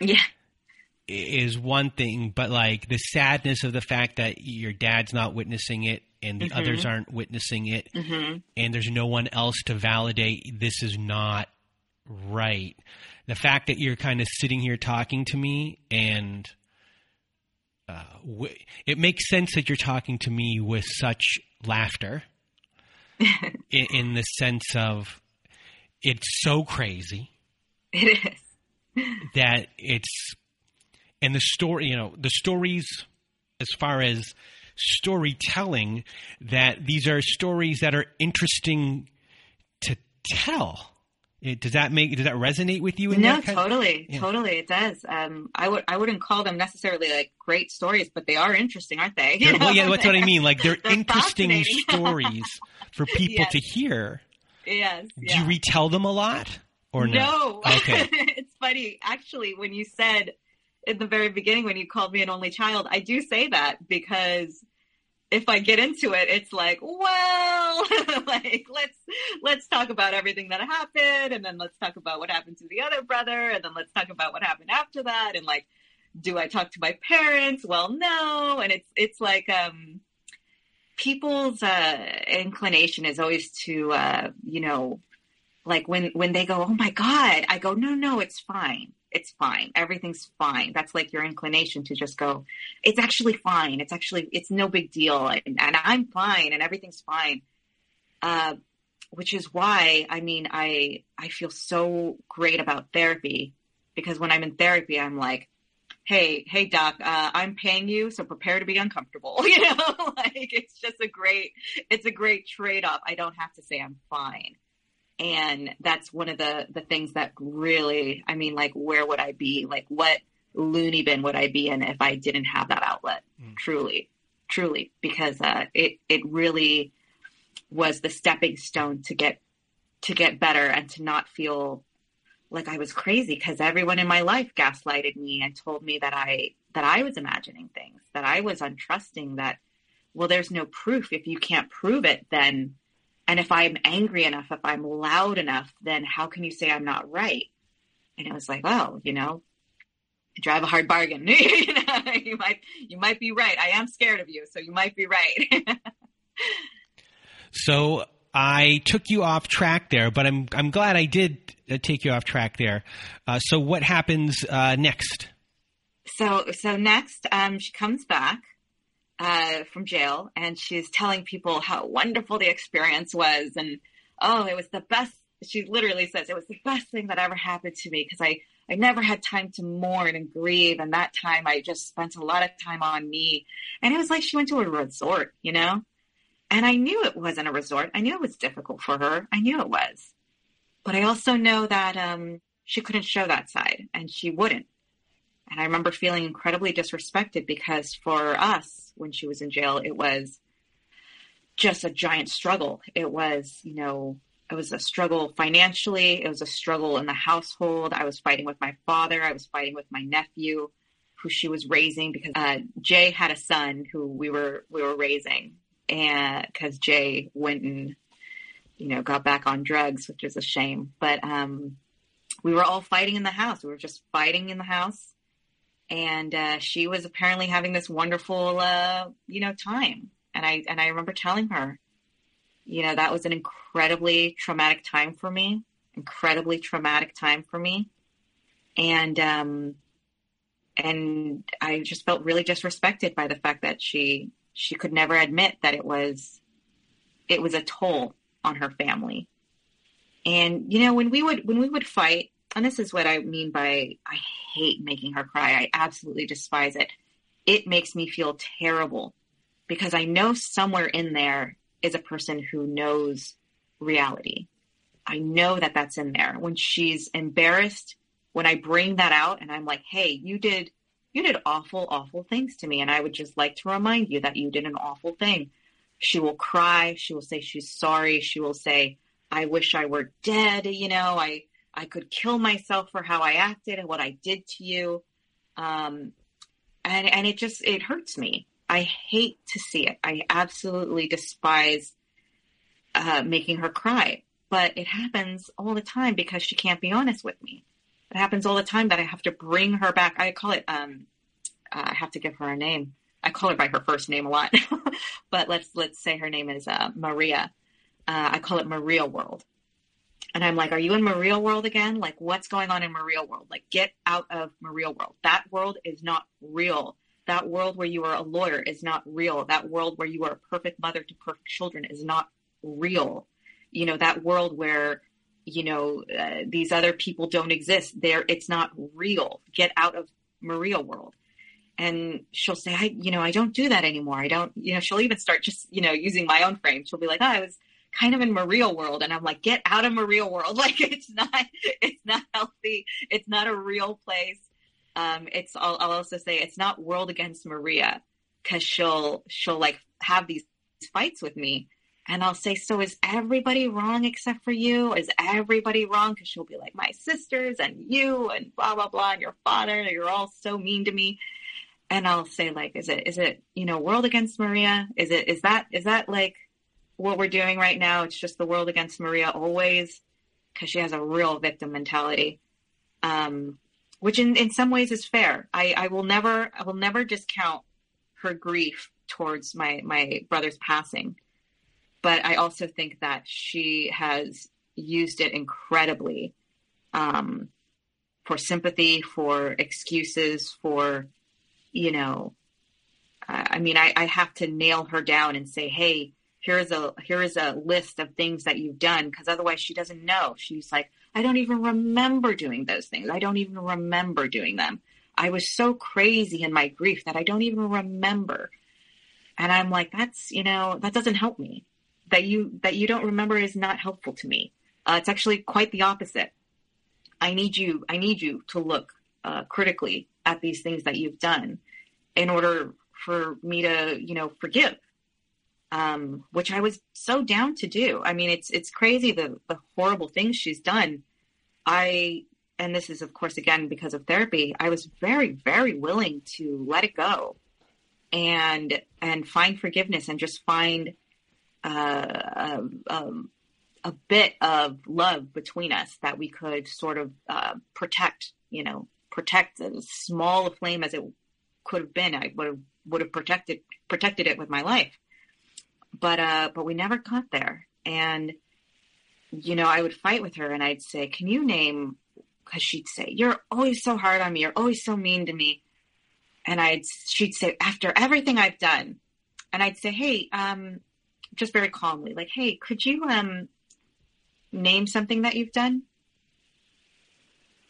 Yeah, is one thing, but like the sadness of the fact that your dad's not witnessing it and the Mhm. others aren't witnessing it, hmm and there's no one else to validate this is not right. The fact that you're kind of sitting here talking to me and uh, w- it makes sense that you're talking to me with such laughter in, in the sense of it's so crazy it is. that it's and the story you know the stories as far as storytelling that these are stories that are interesting to tell It- does that make does that resonate with you in No, totally, Yeah. totally, it does. Um, I would I wouldn't call them necessarily like great stories, but they are interesting, aren't they? You well, yeah, that's what I mean. Like they're, They're interesting stories for people Yes. to hear. Yes. Do yeah. you retell them a lot or no? No. Okay. it's funny. Actually, when you said in the very beginning, when you called me an only child, I do say that because if I get into it, it's like, well, like let's let's talk about everything that happened, and then let's talk about what happened to the other brother, and then let's talk about what happened after that, and like, do I talk to my parents? Well, no, and it's it's like um people's uh inclination is always to uh you know like when when they go oh my god i go no no it's fine. It's fine. Everything's fine. That's like your inclination to just go it's actually fine. It's actually it's no big deal. And, and i'm fine and everything's fine. Uh which is why i mean i i feel so great about therapy because when i'm in therapy i'm like hey hey doc uh, i'm paying you so prepare to be uncomfortable. You know like it's just a great it's a great trade-off. I don't have to say i'm fine and that's one of the the things that really i mean like where would i be like what loony bin would i be in if i didn't have that outlet Mm. truly truly because uh it it really was the stepping stone to get to get better and to not feel like I was crazy because everyone in my life gaslighted me and told me that I that I was imagining things, that I was untrusting, that well there's no proof. If you can't prove it, then and if I'm angry enough, if I'm loud enough, then how can you say I'm not right? And I was like, oh, you know, drive a hard bargain. you, know, you might you might be right. I am scared of you, so you might be right. So I took you off track there, but I'm I'm glad I did uh, take you off track there. Uh, so what happens uh, next? so so next, um, she comes back uh, from jail and she's telling people how wonderful the experience was and oh, it was the best. She literally says it was the best thing that ever happened to me because I I never had time to mourn and grieve, and that time I just spent a lot of time on me. And it was like she went to a resort, you know. And I knew it wasn't a resort. I knew it was difficult for her. I knew it was. But I also know that um, she couldn't show that side, and she wouldn't. And I remember feeling incredibly disrespected because for us, when she was in jail, it was just a giant struggle. It was, you know, it was a struggle financially. It was a struggle in the household. I was fighting with my father. I was fighting with my nephew, who she was raising because uh, Jay had a son who we were we were raising, and because Jay went and you know got back on drugs, which is a shame. But um, we were all fighting in the house. We were just fighting in the house, and uh, she was apparently having this wonderful, uh, you know, time. And I and I remember telling her, you know, that was an incredibly traumatic time for me, incredibly traumatic time for me, and um, and I just felt really disrespected by the fact that she she could never admit that it was it was a toll on her family. And you know, when we would when we would fight, and this is what I mean by I hate making her cry. I absolutely despise it. It makes me feel terrible because I know somewhere in there is a person who knows reality. I know that that's in there. When she's embarrassed, when I bring that out and I'm like, "Hey, you did you did awful awful things to me and I would just like to remind you that you did an awful thing." She will cry, she will say she's sorry, she will say, "I wish I were dead," you know, I I could kill myself for how I acted and what I did to you. Um, and, and it just, it hurts me. I hate to see it. I absolutely despise uh, making her cry, but it happens all the time because she can't be honest with me. It happens all the time that I have to bring her back. I call it, um, uh, I have to give her a name. I call her by her first name a lot, but let's, let's say her name is, uh, Maria. Uh, I call it Maria World and I'm like, are you in Maria world again? Like, what's going on in Maria world? Like, get out of Maria world. That world is not real. That world where you are a lawyer is not real. That world where you are a perfect mother to perfect children is not real. You know, that world where, you know, uh, these other people don't exist. There, it's not real. Get out of Maria world. And she'll say, I, you know, I don't do that anymore. I don't, you know, she'll even start just, you know, using my own frame. She'll be like, oh, I was, kind of in Maria world. And I'm like, get out of Maria world. Like it's not, it's not healthy. It's not a real place. Um, it's, I'll, I'll also say it's not world against Maria because she'll, she'll like have these fights with me. And I'll say, so is everybody wrong except for you? Is everybody wrong? Because she'll be like, my sisters and you and blah, blah, blah, and your father, you're all so mean to me. And I'll say, like, is it, is it, you know, world against Maria? Is it, is that, is that like, what we're doing right now. It's just the world against Maria always because she has a real victim mentality, um, which in, in some ways is fair. I, I will never I will never discount her grief towards my my brother's passing, but I also think that she has used it incredibly um, for sympathy, for excuses, for you know. I mean, I, I have to nail her down and say, "Hey, here's a here is a list of things that you've done because otherwise she doesn't know. She's like i don't even remember doing those things. I don't even remember doing them. I was so crazy in my grief that i don't even remember. And i'm like that's you know that doesn't help me. That you that you don't remember is not helpful to me. Uh, it's actually quite the opposite. I need you i need you to look uh, critically at these things that you've done in order for me to you know forgive um, which I was so down to do. I mean, it's it's crazy the the horrible things she's done. I and this is of course again because of therapy. I was very very willing to let it go, and and find forgiveness and just find uh, a, um, a bit of love between us that we could sort of uh, protect. You know, protect as small a flame as it could have been. I would have would have protected protected it with my life but uh, but we never got there. And you know, I would fight with her, and I'd say, "Can you name?" Because she'd say, "You're always so hard on me. You're always so mean to me." and I'd she'd say after everything I've done, and I'd say, hey, um, just very calmly, like, hey, could you um name something that you've done?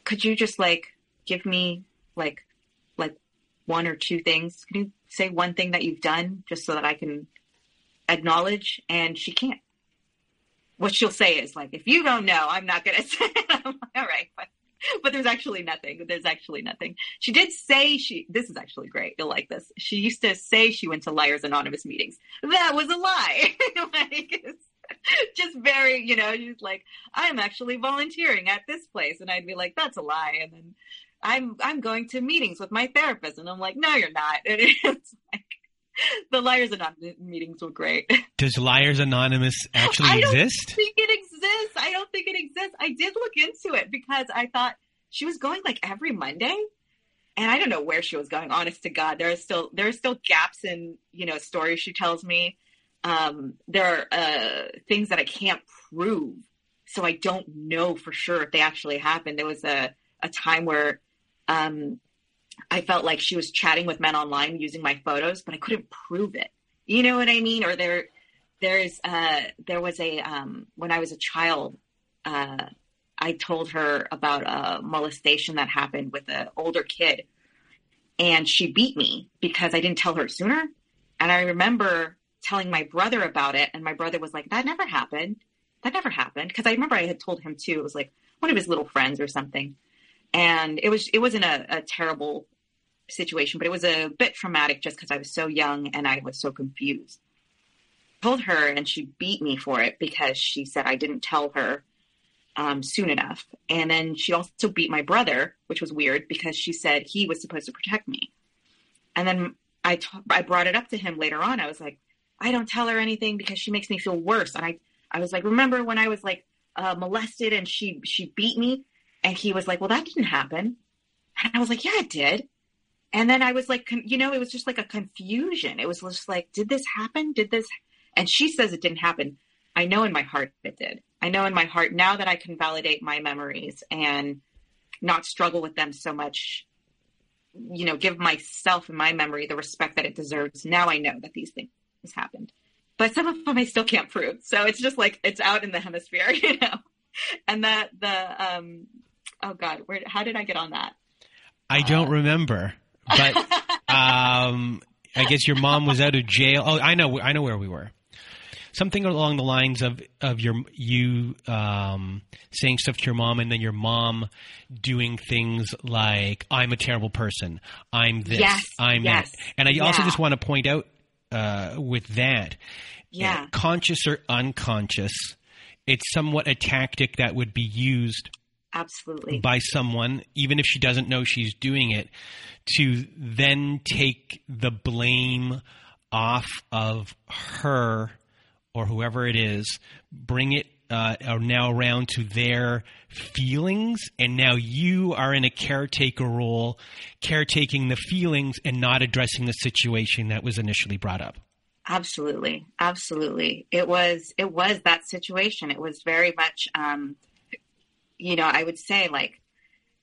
Could you just like give me like like one or two things? Can you say one thing that you've done just so that I can acknowledge? And she can't. What she'll say is like, if you don't know, I'm not gonna say it. All right, but but there's actually nothing. There's actually nothing. She did say she, this is actually great. You'll like this. She used to say she went to Liars Anonymous meetings. That was a lie. like, just very, you know, she's like, I'm actually volunteering at this place. And I'd be like, that's a lie. And then I'm, I'm going to meetings with my therapist. And I'm like, no, you're not. And it's like, the Liars Anonymous meetings were great. Does Liars Anonymous actually I don't exist? think it exists. I don't think it exists. I did look into it because I thought she was going like every Monday. And I don't know where she was going, honest to God. There are still there are still gaps in, you know, stories she tells me. Um, there are uh, things that I can't prove. So I don't know for sure if they actually happened. There was a, a time where um, I felt like she was chatting with men online using my photos, but I couldn't prove it. You know what I mean? Or there, there's, uh, there was a, um, when I was a child, uh, I told her about a molestation that happened with an older kid and she beat me because I didn't tell her sooner. And I remember telling my brother about it and my brother was like, that never happened. That never happened. Cause I remember I had told him too. It was like one of his little friends or something and it was it wasn't a, a terrible situation, but it was a bit traumatic just because I was so young and I was so confused. I told her, and she beat me for it because she said I didn't tell her um, soon enough. And then she also beat my brother, which was weird because she said he was supposed to protect me. And then I, t- I brought it up to him later on. I was like, I don't tell her anything because she makes me feel worse. And I, I was like, remember when I was like uh, molested and she she beat me? And he was like, well, that didn't happen. And I was like, yeah, it did. And then I was like, you know, it was just like a confusion. It was just like, did this happen? Did this? And she says it didn't happen. I know in my heart it did. I know in my heart now that I can validate my memories and not struggle with them so much, you know, give myself and my memory the respect that it deserves. Now I know that these things happened. But some of them I still can't prove. So it's just like it's out in the hemisphere, you know. And that the um oh god, where how did I get on that? I don't uh, remember, but um, I guess your mom was out of jail. Oh, I know, I know where we were. Something along the lines of of your you um, saying stuff to your mom, and then your mom doing things like "I'm a terrible person," "I'm this," yes, "I'm yes. that," and I yeah. also just want to point out uh, with that, yeah, uh, conscious or unconscious, it's somewhat a tactic that would be used absolutely. by someone even if she doesn't know she's doing it to then take the blame off of her or whoever it is bring it uh, now around to their feelings and now you are in a caretaker role caretaking the feelings and not addressing the situation that was initially brought up. Absolutely. Absolutely. It was it was that situation. It was very much um, you know i would say like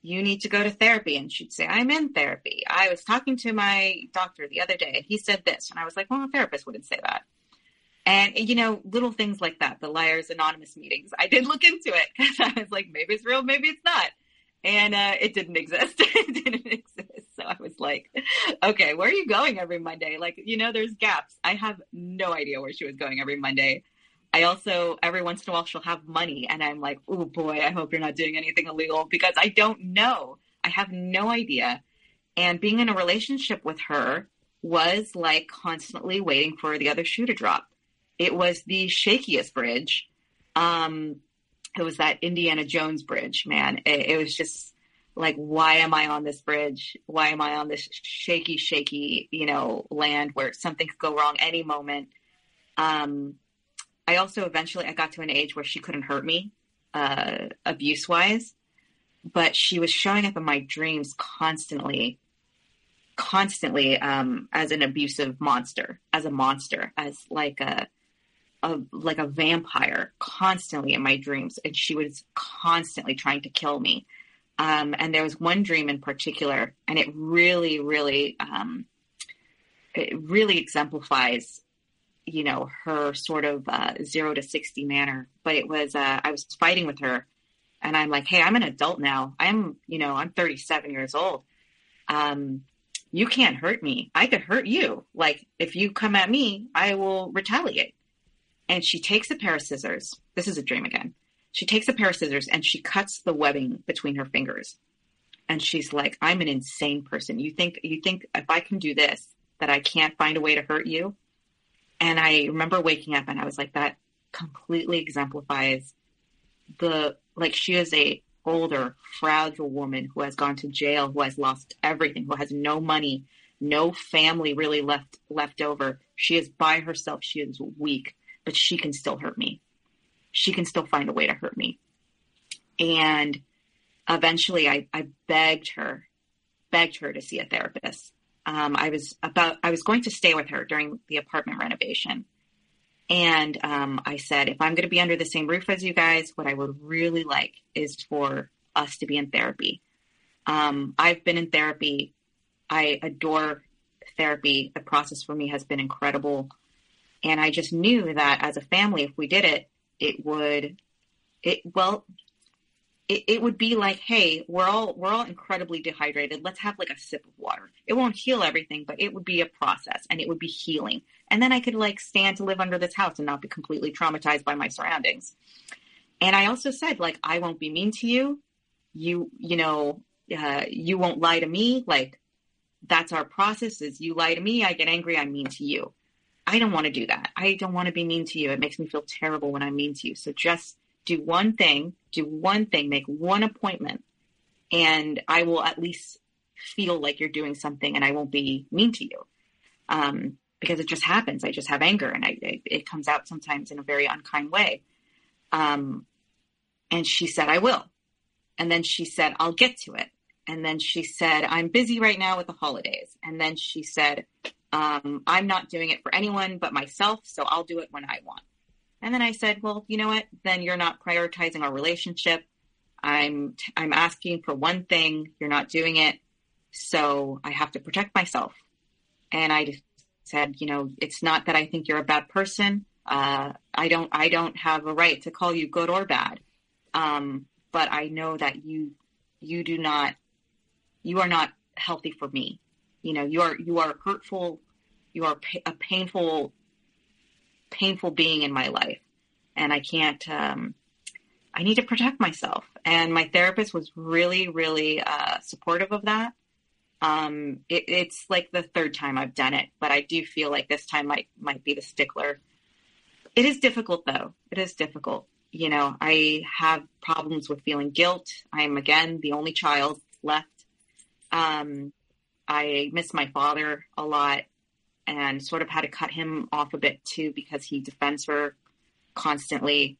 you need to go to therapy. And she'd say i'm in therapy. I was talking to my doctor the other day and he said this and i was like well a therapist wouldn't say that. And you know little things like that the liars anonymous meetings i did look into it because i was like maybe it's real maybe it's not. And uh, it didn't exist. It didn't exist. So i was like okay where are you going every monday? Like you know there's gaps. I have no idea where she was going every monday i also every once in a while she'll have money and i'm like oh boy i hope you're not doing anything illegal because i don't know i have no idea and being in a relationship with her was like constantly waiting for the other shoe to drop it was the shakiest bridge um it was that Indiana Jones bridge, man. It, it, was just like, why am I on this bridge? Why am I on this shaky, shaky, you know, land where something could go wrong any moment? Um, I also eventually I got to an age where she couldn't hurt me, uh, abuse wise, but she was showing up in my dreams constantly, constantly, um, as an abusive monster, as a monster, as like a, a like a vampire constantly in my dreams and she was constantly trying to kill me. Um, and there was one dream in particular, and it really, really, um, it really exemplifies, you know, her sort of uh, zero to sixty manner. But it was uh, I was fighting with her, and I'm like, hey, I'm an adult now. I'm, you know, I'm 37 years old. Um, you can't hurt me. I could hurt you. Like if you come at me, I will retaliate. And she takes a pair of scissors. This is a dream again. She takes a pair of scissors and she cuts the webbing between her fingers. And she's like, I'm an insane person. You think you think if I can do this, that I can't find a way to hurt you? And I remember waking up and I was like, that completely exemplifies the like she is a older, fragile woman who has gone to jail, who has lost everything, who has no money, no family really left left over. She is by herself. She is weak, but she can still hurt me she can still find a way to hurt me. And eventually I, I begged her, begged her to see a therapist. Um, I was about, I was going to stay with her during the apartment renovation. And um, I said, if I'm going to be under the same roof as you guys, what I would really like is for us to be in therapy. Um, I've been in therapy. I adore therapy. The process for me has been incredible. And I just knew that as a family, if we did it, it would it well it, it would be like hey we're all we're all incredibly dehydrated. Let's have like a sip of water. It won't heal everything but it would be a process and it would be healing. And then i could like stand to live under this house and not be completely traumatized by my surroundings. And i also said like i won't be mean to you. You you know uh, you won't lie to me. Like that's our process is you lie to me i get angry i'm mean to you. I don't want to do that. I don't want to be mean to you. It makes me feel terrible when I'm mean to you. So just do one thing, do one thing, make one appointment, and I will at least feel like you're doing something and I won't be mean to you. Um, because it just happens. I just have anger and I, it, it comes out sometimes in a very unkind way. Um, and she said, I will. And then she said, I'll get to it. And then she said, I'm busy right now with the holidays. And then she said, um, I'm not doing it for anyone but myself, so I'll do it when I want. And then I said, well, you know what? Then you're not prioritizing our relationship. I'm I'm asking for one thing, you're not doing it, so I have to protect myself. And I just said, you know, it's not that I think you're a bad person. Uh, I don't I don't have a right to call you good or bad. Um, but I know that you you do not you are not healthy for me you know you are you are hurtful you are a painful painful being in my life. And i can't um, i need to protect myself. And my therapist was really really uh, supportive of that. Um, it, it's like the third time i've done it but i do feel like this time might might be the stickler. It is difficult though. It is difficult. You know i have problems with feeling guilt. I'm again the only child left. Um, I miss my father a lot and sort of had to cut him off a bit too because he defends her constantly.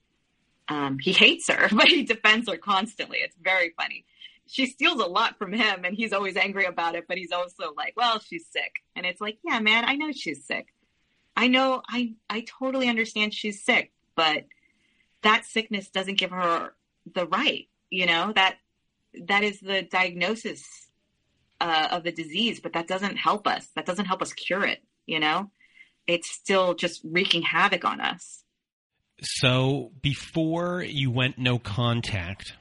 Um, he hates her, but he defends her constantly. It's very funny. She steals a lot from him and he's always angry about it, but he's also like, well, she's sick. And it's like, yeah, man, I know she's sick. I know, I, I totally understand she's sick, but that sickness doesn't give her the right, you know, that, that is the diagnosis uh, of the disease, but that doesn't help us. That doesn't help us cure it. You know, it's still just wreaking havoc on us. So before you went no contact,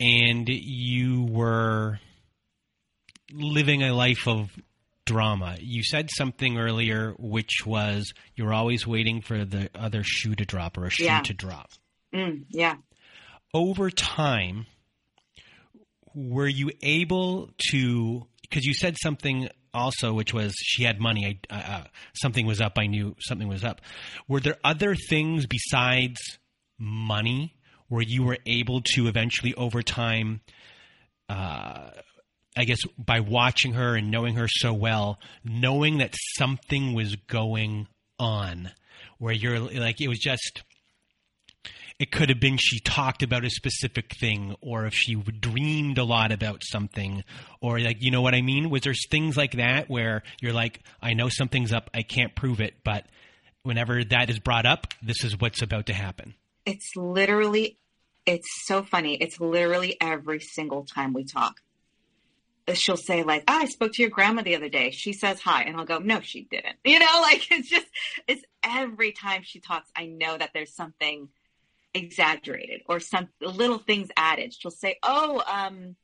and you were living a life of drama. You said something earlier, which was you're always waiting for the other shoe to drop or a shoe yeah. to drop. Mm, yeah. Over time, were you able to? Because you said something also, which was she had money. I, uh, uh, something was up. I knew something was up. Were there other things besides money where you were able to eventually, over time, uh, I guess by watching her and knowing her so well, knowing that something was going on, where you're like it was just it could have been she talked about a specific thing or if she dreamed a lot about something or like you know what i mean was there things like that where you're like i know something's up i can't prove it but whenever that is brought up this is what's about to happen it's literally it's so funny. It's literally every single time we talk. Uh, she'll say like, oh, "I spoke to your grandma the other day. She says hi," and I'll go, "No, she didn't." You know, like it's just it's every time she talks, I know that there's something exaggerated or some little things added. She'll say, "Oh, um,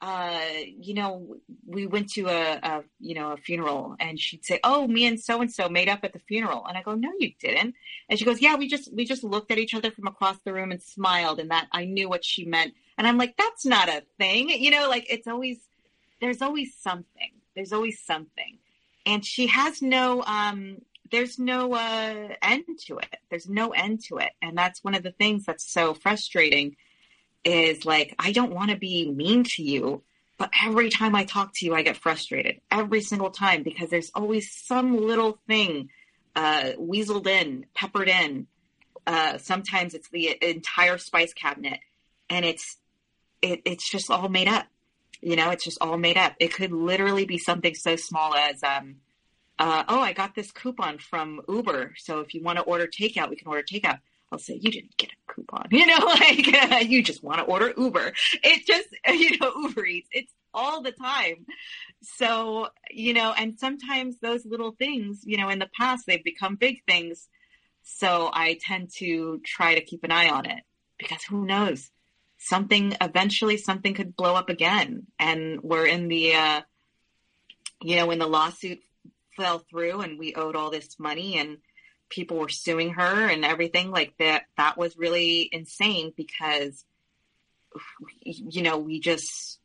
uh, you know, we went to a, a, you know, a funeral and she'd say, Oh, me and so and so made up at the funeral. And I go, No, you didn't. And she goes, Yeah, we just, we just looked at each other from across the room and smiled and that I knew what she meant. And I'm like, That's not a thing. You know, like it's always, there's always something. There's always something. And she has no, um, there's no uh, end to it. There's no end to it. And that's one of the things that's so frustrating is like, I don't want to be mean to you, but every time I talk to you, I get frustrated every single time because there's always some little thing uh, weaseled in, peppered in. Uh, sometimes it's the entire spice cabinet, and it's it, it's just all made up. You know, it's just all made up. It could literally be something so small as, um, uh, oh, I got this coupon from Uber, so if you want to order takeout, we can order takeout. I'll say, you didn't get a coupon. You know, like you just want to order Uber. It just, you know, Uber Eats. It's all the time. So, you know, and sometimes those little things, you know, in the past, they've become big things. So I tend to try to keep an eye on it because who knows? Something eventually, something could blow up again. And we're in the, uh, you know, in the lawsuit fell through and we owed all this money and people were suing her and everything like that that was really insane because you know we just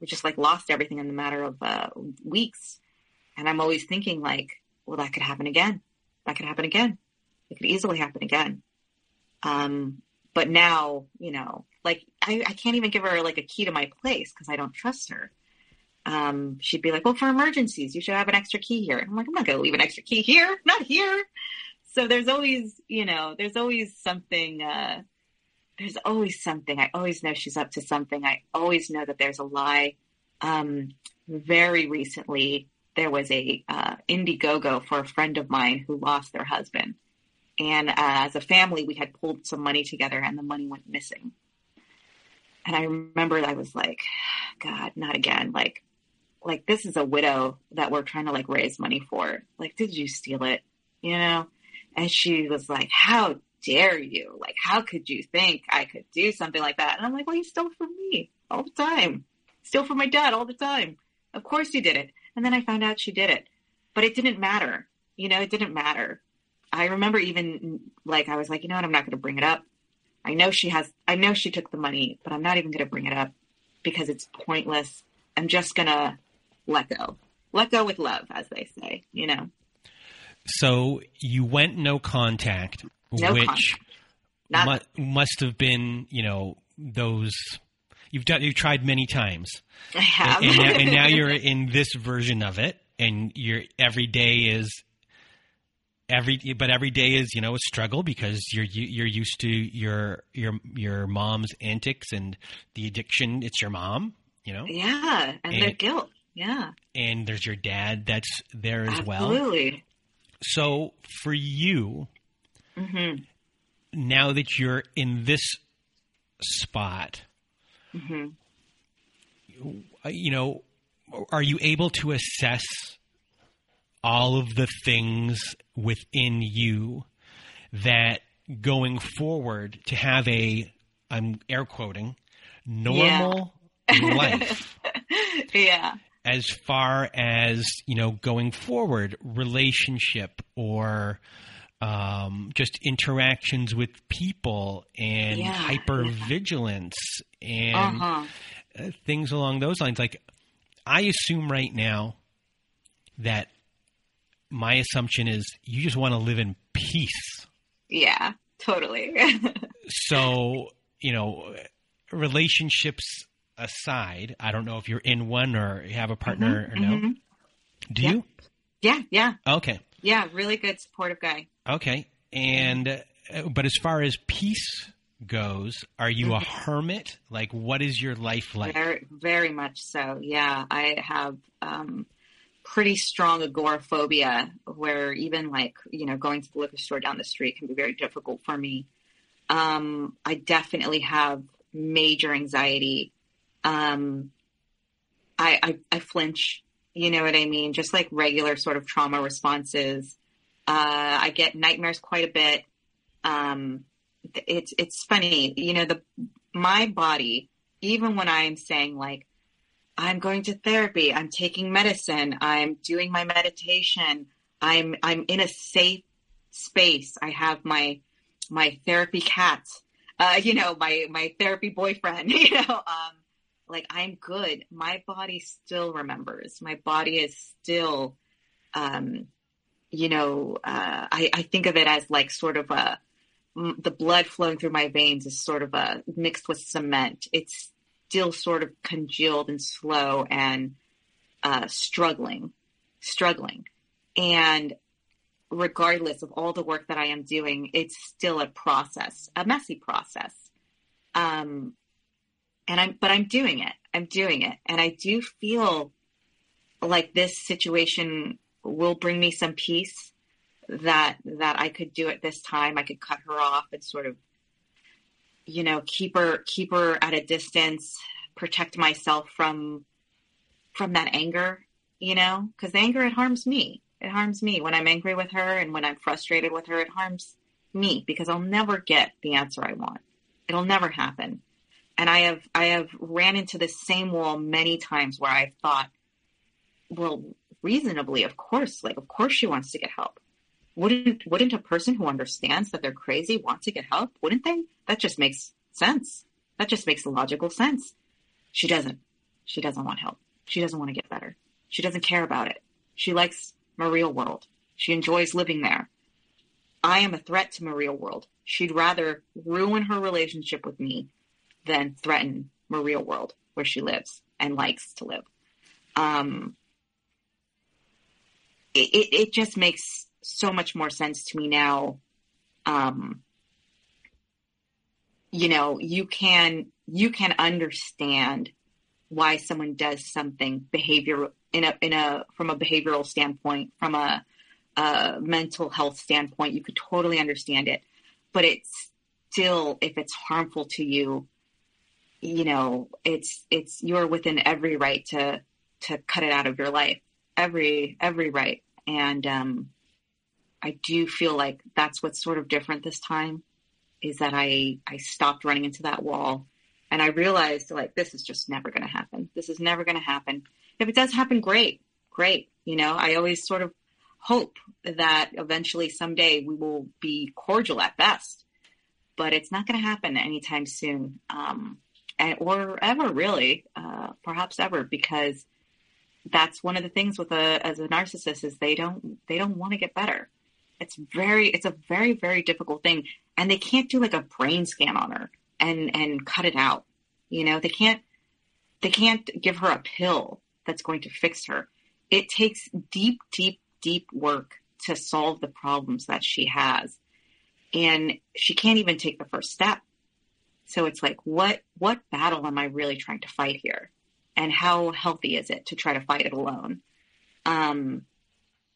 we just like lost everything in the matter of uh, weeks. And i'm always thinking like well that could happen again. That could happen again. It could easily happen again. Um but now you know like i, I can't even give her like a key to my place because i don't trust her um, she'd be like, well, for emergencies, you should have an extra key here. I'm like, I'm not going to leave an extra key here, not here. So there's always, you know, there's always something, uh, there's always something. I always know she's up to something. I always know that there's a lie. Um, very recently, there was a uh, Indiegogo for a friend of mine who lost their husband. And uh, as a family, we had pulled some money together and the money went missing. And I remember I was like, God, not again. Like, like this is a widow that we're trying to like raise money for. Like, did you steal it? You know? And she was like, how dare you? Like, how could you think I could do something like that? And I'm like, well, you stole from me all the time. Steal from my dad all the time. Of course you did it. And then I found out she did it, but it didn't matter. You know, it didn't matter. I remember even like, I was like, you know what? I'm not going to bring it up. I know she has, I know she took the money, but I'm not even going to bring it up because it's pointless. I'm just going to let go. Let go with love, as they say, you know. So you went no contact, no which contact. mu- must have been, you know, those you've done. You've tried many times, I have. and, and, now, and now you're in this version of it, and your every day is every but every day is you know a struggle because you're you're used to your your your mom's antics and the addiction it's your mom you know yeah, and, And- their guilt. Yeah, and there's your dad that's there as well. Absolutely. so for you hmm now that you're in this spot hmm uh, you know are you able to assess all of the things within you that going forward to have a i'm air quoting normal life? Yeah. As far as you know going forward relationship or um, just interactions with people and Yeah, hypervigilance and Uh-huh. uh, things along those lines like i assume right now that my assumption is you just want to live in peace Yeah, totally. so you know relationships aside i don't know if you're in one or have a partner or no Mhm. do Yeah. you Yeah, yeah, okay yeah. Really good, supportive guy. okay and uh, but as far as peace goes are you a hermit like what is your life like Very, very much so. Yeah, I have um, pretty strong agoraphobia, where even like you know going to the liquor store down the street can be very difficult for me. Um, I definitely have major anxiety. Um, I, I, I flinch. You know what I mean? Just like regular sort of trauma responses. Uh, I get nightmares quite a bit. Um, it's it's funny, you know. The my body, even when I'm saying like, I'm going to therapy, I'm taking medicine, I'm doing my meditation, I'm I'm in a safe space. I have my my therapy cat, uh, you know, my my therapy boyfriend, you know, um, like I'm good. My body still remembers. My body is still, um, you know, uh, I, I think of it as like sort of a the blood flowing through my veins is sort of a mixed with cement. It's still sort of congealed and slow and uh, struggling, struggling, and regardless of all the work that I am doing, it's still a process, a messy process. Um, and I'm, but I'm doing it. I'm doing it. And I do feel like this situation will bring me some peace that, that I could do it this time. I could cut her off and sort of, you know, keep her, keep her at a distance, protect myself from, from that anger, you know, cause anger, it harms me it harms me when I'm angry with her and when I'm frustrated with her. It harms me because I'll never get the answer I want. It'll never happen. And I have I have ran into the same wall many times where I've thought, well, reasonably, of course, like of course she wants to get help. Wouldn't wouldn't a person who understands that they're crazy want to get help? Wouldn't they? That just makes sense. That just makes logical sense. She doesn't. She doesn't want help. She doesn't want to get better. She doesn't care about it. She likes Maria World. She enjoys living there. I am a threat to Maria World. She'd rather ruin her relationship with me than threaten Maria World, where she lives and likes to live. Um, it, it, it just makes so much more sense to me now. Um, you know, you can you can understand why someone does something behavior in a in a from a behavioral standpoint, from a, a mental health standpoint, you could totally understand it. But it's still, if it's harmful to you, you know, it's it's you're within every right to to cut it out of your life, every every right. And um, I do feel like that's what's sort of different this time, is that I I stopped running into that wall, and I realized like this is just never going to happen. This is never going to happen if it does happen, great, great. You know, I always sort of hope that eventually someday we will be cordial at best, but it's not going to happen anytime soon, um, and, or ever really, uh, perhaps ever, because that's one of the things with a as a narcissist is they don't they don't want to get better. It's very it's a very very difficult thing, and they can't do like a brain scan on her and and cut it out. You know, they can't they can't give her a pill that's going to fix her. It takes deep, deep, deep work to solve the problems that she has. And she can't even take the first step. So it's like, what, what battle am I really trying to fight here? And how healthy is it to try to fight it alone? Um,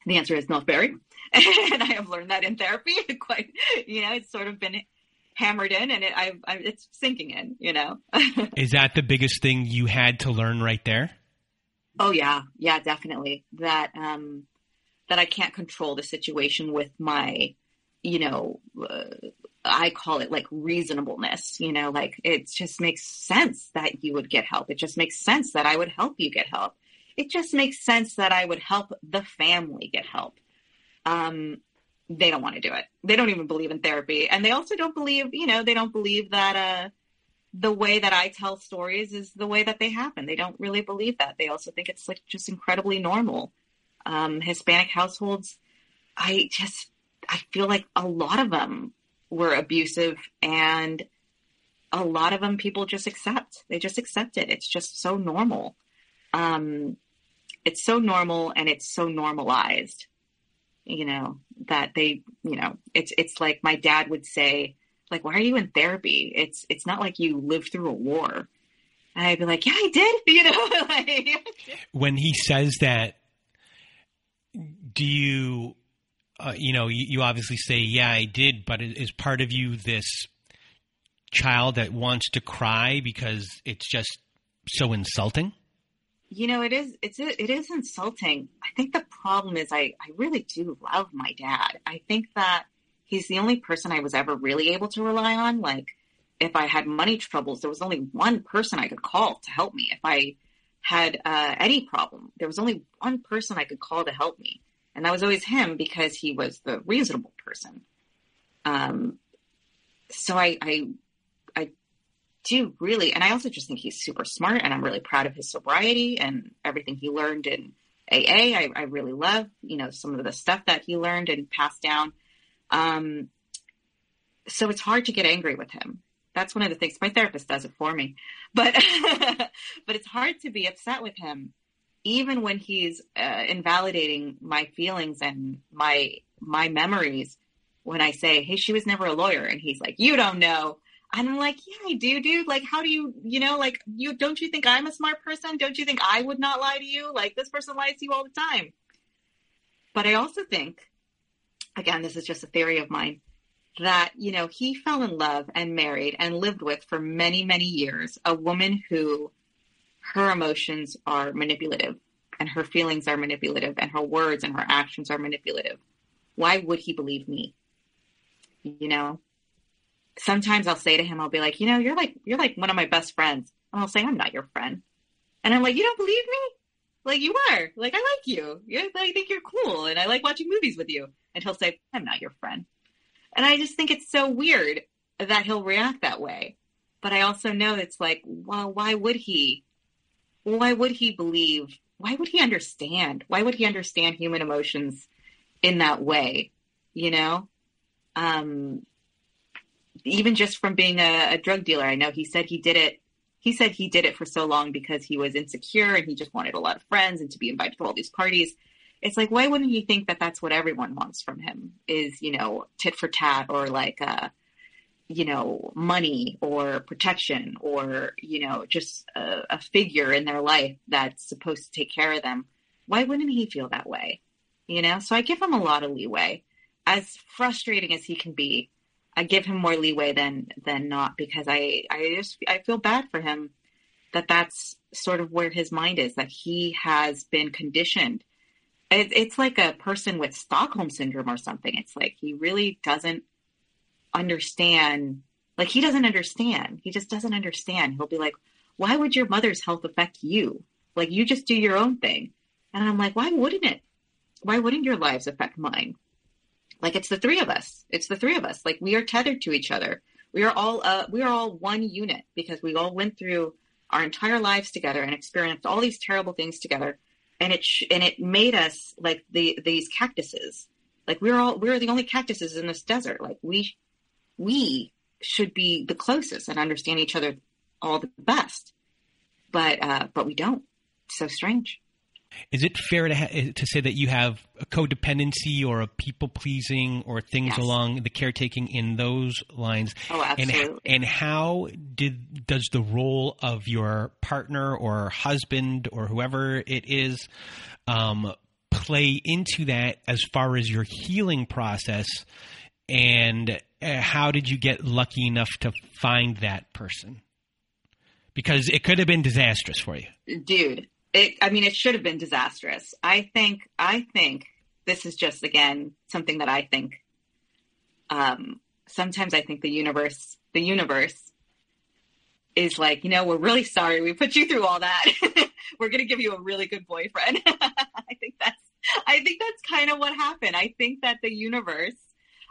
the answer is not very. and I have learned that in therapy. Quite, you know, it's sort of been hammered in, and it, I, I, it's sinking in. You know. is that the biggest thing you had to learn right there? Oh yeah, yeah, definitely. That um, that I can't control the situation with my, you know, uh, I call it like reasonableness. You know, like it just makes sense that you would get help. It just makes sense that I would help you get help. It just makes sense that I would help the family get help. Um, they don't want to do it. They don't even believe in therapy, and they also don't believe, you know, they don't believe that. Uh, the way that I tell stories is the way that they happen. They don't really believe that. They also think it's like just incredibly normal. Um, Hispanic households, I just, I feel like a lot of them were abusive and a lot of them people just accept. They just accept it. It's just so normal. Um, it's so normal and it's so normalized, you know, that they, you know, it's, it's like my dad would say, like, why are you in therapy? It's it's not like you lived through a war. And I'd be like, yeah, I did. You know, when he says that, do you, uh, you know, you, you, obviously say, yeah, I did, but is part of you this child that wants to cry because it's just so insulting? You know, it is it's it is insulting. I think the problem is I I really do love my dad. I think that he's the only person I was ever really able to rely on. Like if I had money troubles, there was only one person I could call to help me. If I had uh, any problem, there was only one person I could call to help me, and that was always him because he was the reasonable person. Um, so I, I, I do really, and I also just think he's super smart, and I'm really proud of his sobriety and everything he learned in AA. I, I really love, you know, some of the stuff that he learned and passed down. Um, so it's hard to get angry with him. That's one of the things. My therapist does it for me, but but it's hard to be upset with him, even when he's uh, invalidating my feelings and my my memories. When I say, "Hey, she was never a lawyer," and he's like, "You don't know," and I'm like, "Yeah, I do, dude. Like, how do you, you know, like you don't you think I'm a smart person? Don't you think I would not lie to you? Like this person lies to you all the time." But I also think, again, this is just a theory of mine that, you know, he fell in love and married and lived with for many, many years a woman who her emotions are manipulative and her feelings are manipulative and her words and her actions are manipulative. Why would he believe me? You know, sometimes I'll say to him, I'll be like, you know, you're like, you're like one of my best friends. And I'll say, I'm not your friend. And I'm like, you don't believe me? Like you are. Like I like you. You're, I think you're cool and I like watching movies with you. And he'll say, I'm not your friend. And I just think it's so weird that he'll react that way. But I also know it's like, well, why would he? Why would he believe? Why would he understand? Why would he understand human emotions in that way? You know? Um, even just from being a, a drug dealer, I know he said he did it. He said he did it for so long because he was insecure and he just wanted a lot of friends and to be invited to all these parties it's like why wouldn't he think that that's what everyone wants from him is you know tit for tat or like uh you know money or protection or you know just a, a figure in their life that's supposed to take care of them why wouldn't he feel that way? You know so i give him a lot of leeway. As frustrating as he can be i give him more leeway than than not because i i just i feel bad for him that that's sort of where his mind is that he has been conditioned. It, it's like a person with Stockholm syndrome or something. It's like he really doesn't understand. Like he doesn't understand. He just doesn't understand. He'll be like, "Why would your mother's health affect you? Like you just do your own thing." And I'm like, "Why wouldn't it? Why wouldn't your lives affect mine?" Like it's the three of us. It's the three of us. Like we are tethered to each other. We are all uh, we are all one unit because we all went through our entire lives together and experienced all these terrible things together and it sh- and it made us like the these cactuses. Like we're all we're the only cactuses in this desert. Like we we should be the closest and understand each other all the best, but uh, but we don't. so strange. Is it fair to ha- to say that you have a codependency or a people pleasing or things Yes. along the caretaking in those lines? Oh, And, absolutely. and how did does the role of your partner or husband or whoever it is um, play into that as far as your healing process? And uh, how did you get lucky enough to find that person? Because it could have been disastrous for you. dude it i mean it should have been disastrous i think i think this is just again something that i think um sometimes i think the universe the universe is like you know we're really sorry we put you through all that we're going to give you a really good boyfriend i think that's i think that's kind of what happened i think that the universe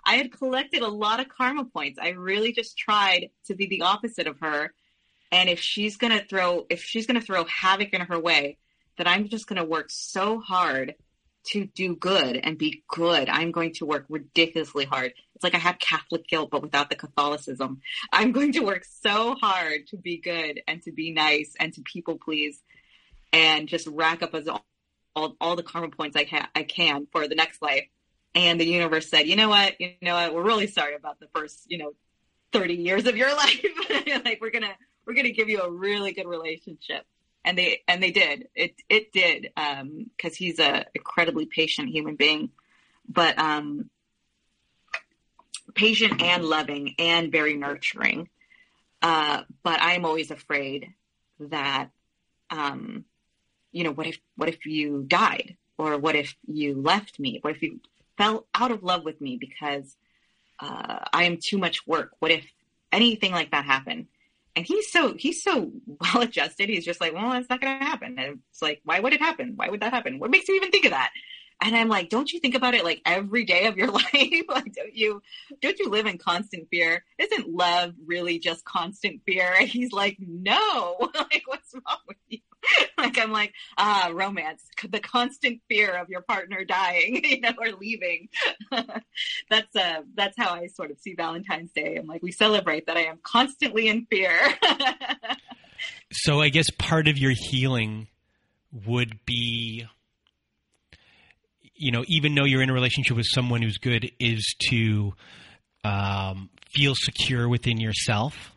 i had collected a lot of karma points. I really just tried to be the opposite of her. And if she's gonna throw if she's gonna throw havoc in her way then i'm just gonna work so hard to do good and be good. I'm going to work ridiculously hard. It's like i have catholic guilt but without the catholicism. I'm going to work so hard to be good and to be nice and to people please and just rack up as all, all, all the karma points I, ca- I can for the next life and the universe said you know what? You know what? We're really sorry about the first you know 30 years of your life. Like we're gonna we're gonna give you a really good relationship. And they and they did. It it did um because he's a incredibly patient human being. But um patient and loving and very nurturing. Uh, but I'm always afraid that, um, you know, what if, what if you died? Or what if you left me? What if you fell out of love with me because, uh, I am too much work? What if anything like that happened? And he's so, he's so well adjusted. He's just like, well, that's not going to happen. And it's like, why would it happen? Why would that happen? What makes you even think of that? And I'm like, don't you think about it like every day of your life? like, don't you, don't you live in constant fear? Isn't love really just constant fear? And he's like, no, like, what's wrong with you? like, I'm like, ah, romance, the constant fear of your partner dying, you know, or leaving. that's, uh, that's how I sort of see Valentine's Day. I'm like, we celebrate that I am constantly in fear. so I guess part of your healing would be you know, even though you're in a relationship with someone who's good, is to um, feel secure within yourself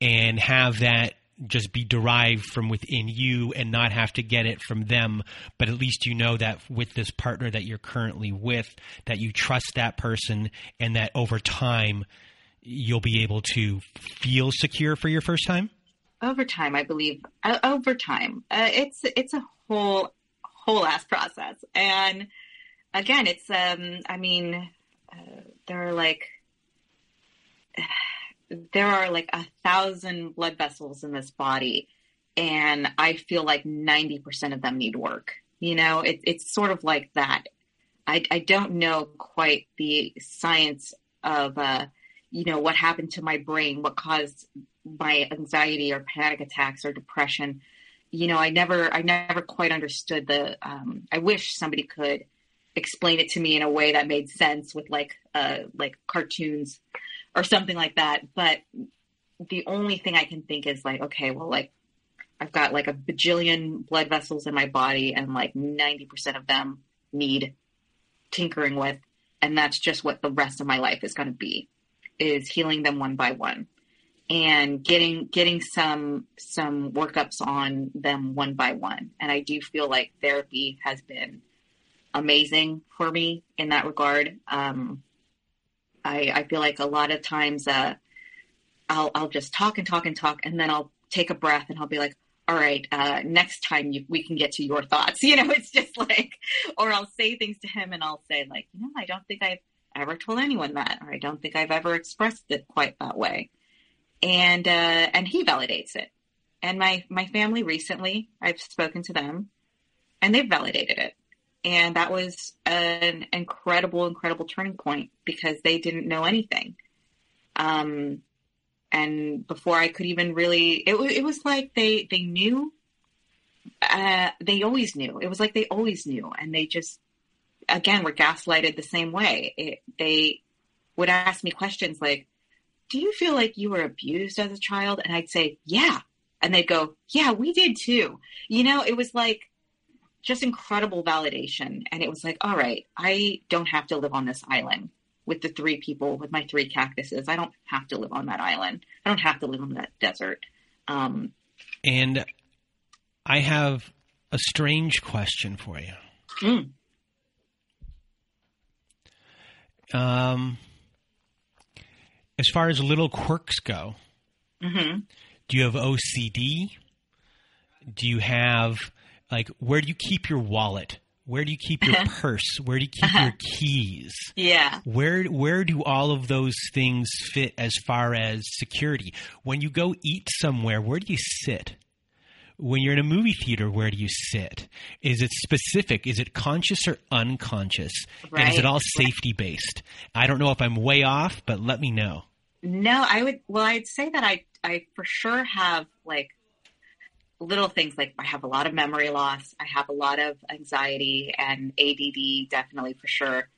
and have that just be derived from within you and not have to get it from them. But at least you know that with this partner that you're currently with that you trust that person and that over time you'll be able to feel secure for your first time? Over time i believe. Uh, over time. Uh, it's it's a whole whole ass process. And again, it's, um, I mean, uh, there are like, there are like a thousand blood vessels in this body. And I feel like 90% of them need work. You know, it, it's sort of like that. I, I don't know quite the science of, uh, you know, what happened to my brain, what caused my anxiety or panic attacks or depression you know, I never, I never quite understood the. Um, I wish somebody could explain it to me in a way that made sense with like, uh, like cartoons or something like that. But the only thing I can think is like, okay, well, like I've got like a bajillion blood vessels in my body, and like ninety percent of them need tinkering with, and that's just what the rest of my life is going to be, is healing them one by one and getting getting some some workups on them one by one. And I do feel like therapy has been amazing for me in that regard. Um, I, I feel like a lot of times uh, I'll I'll just talk and talk and talk, and then I'll take a breath and I'll be like, all right, uh, next time you, we can get to your thoughts. You know, it's just like, or I'll say things to him and I'll say like, you know, I don't think I've ever told anyone that, or I don't think I've ever expressed it quite that way and uh, and he validates it. And my my family recently, I've spoken to them, and they've validated it. And that was an incredible, incredible turning point because they didn't know anything. Um, and before I could even really, it was it was like they they knew. Uh, they always knew. It was like they always knew, and they just again were gaslighted the same way. It, they would ask me questions like, do you feel like you were abused as a child? And I'd say, yeah. And they'd go, yeah, we did too. You know, it was like just incredible validation. And it was like, all right, I don't have to live on this island with the three people, with my three cactuses. I don't have to live on that island. I don't have to live on that desert. Um, and I have a strange question for you. Mm. Um, as far as little quirks go, mm-hmm. do you have OCD? Do you have like where do you keep your wallet? Where do you keep your purse? Where do you keep your keys? Yeah. Where where do all of those things fit as far as security? When you go eat somewhere, where do you sit? When you're in a movie theater, where do you sit? Is it specific? Is it conscious or unconscious? Right. And is it all safety based? I don't know if I'm way off, but let me know. No, I would. Well, I'd say that I, I for sure have like little things like I have a lot of memory loss. I have a lot of anxiety and ADD, definitely for sure.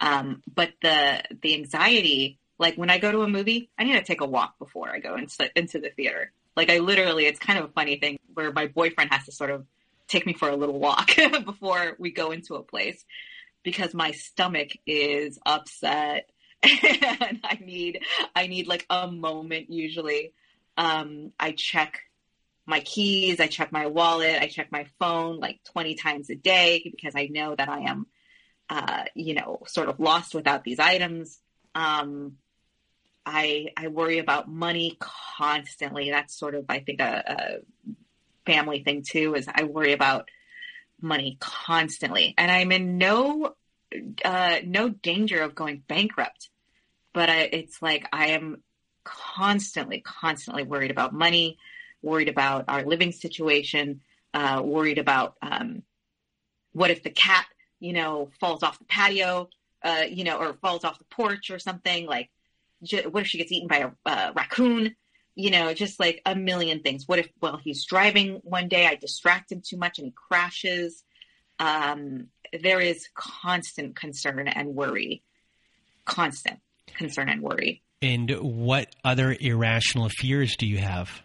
Um, but the the anxiety, like when I go to a movie, I need to take a walk before I go into into the theater. Like I literally, it's kind of a funny thing where my boyfriend has to sort of take me for a little walk before we go into a place because my stomach is upset and I need I need like a moment usually. Um, I check my keys, I check my wallet, I check my phone like 20 times a day because I know that I am uh, you know, sort of lost without these items. Um, I I worry about money constantly. That's sort of I think a, a family thing too. Is I worry about money constantly, and I'm in no uh, no danger of going bankrupt. But I, it's like I am constantly, constantly worried about money, worried about our living situation, uh, worried about um, what if the cat, you know, falls off the patio, uh, you know, or falls off the porch or something. Like, what if she gets eaten by a uh, raccoon? You know, just like a million things. What if, well, he's driving one day, I distract him too much and he crashes? Um, there is constant concern and worry, constant concern and worry. And what other irrational fears do you have?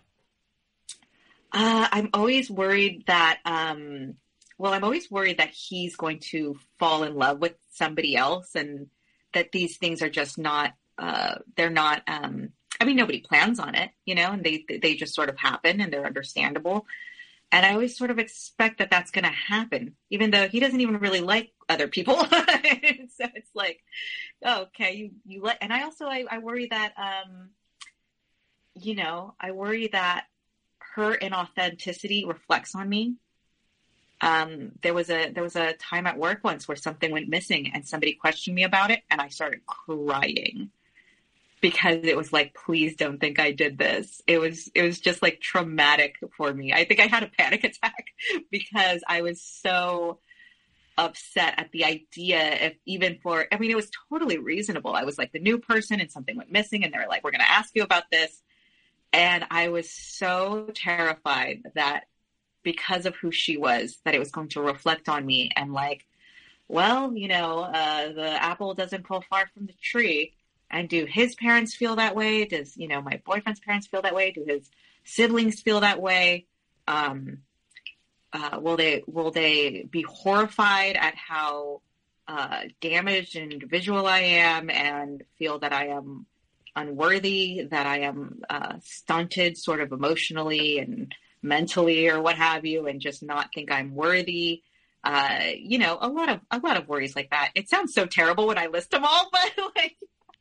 Uh, I'm always worried that, um, well, I'm always worried that he's going to fall in love with somebody else and that these things are just not, uh, they're not, um, I mean, nobody plans on it, you know, and they, they just sort of happen and they're understandable. And I always sort of expect that that's going to happen, even though he doesn't even really like other people. so it's like, oh, okay, you, you let, and I also, I, I worry that, um, you know, I worry that her inauthenticity reflects on me. Um, there was a, there was a time at work once where something went missing and somebody questioned me about it and I started crying because it was like, please don't think I did this. It was, it was just like traumatic for me. I think I had a panic attack because I was so upset at the idea if even for, I mean, it was totally reasonable. I was like the new person and something went missing and they were like, we're going to ask you about this. And I was so terrified that because of who she was, that it was going to reflect on me and like, well, you know, uh, the apple doesn't fall far from the tree and do his parents feel that way? Does, you know, my boyfriend's parents feel that way? Do his siblings feel that way? Um, uh, will they will they be horrified at how uh, damaged and individual I am and feel that I am unworthy, that I am uh, stunted, sort of emotionally and mentally, or what have you, and just not think I'm worthy? Uh, you know, a lot of a lot of worries like that. It sounds so terrible when I list them all, but like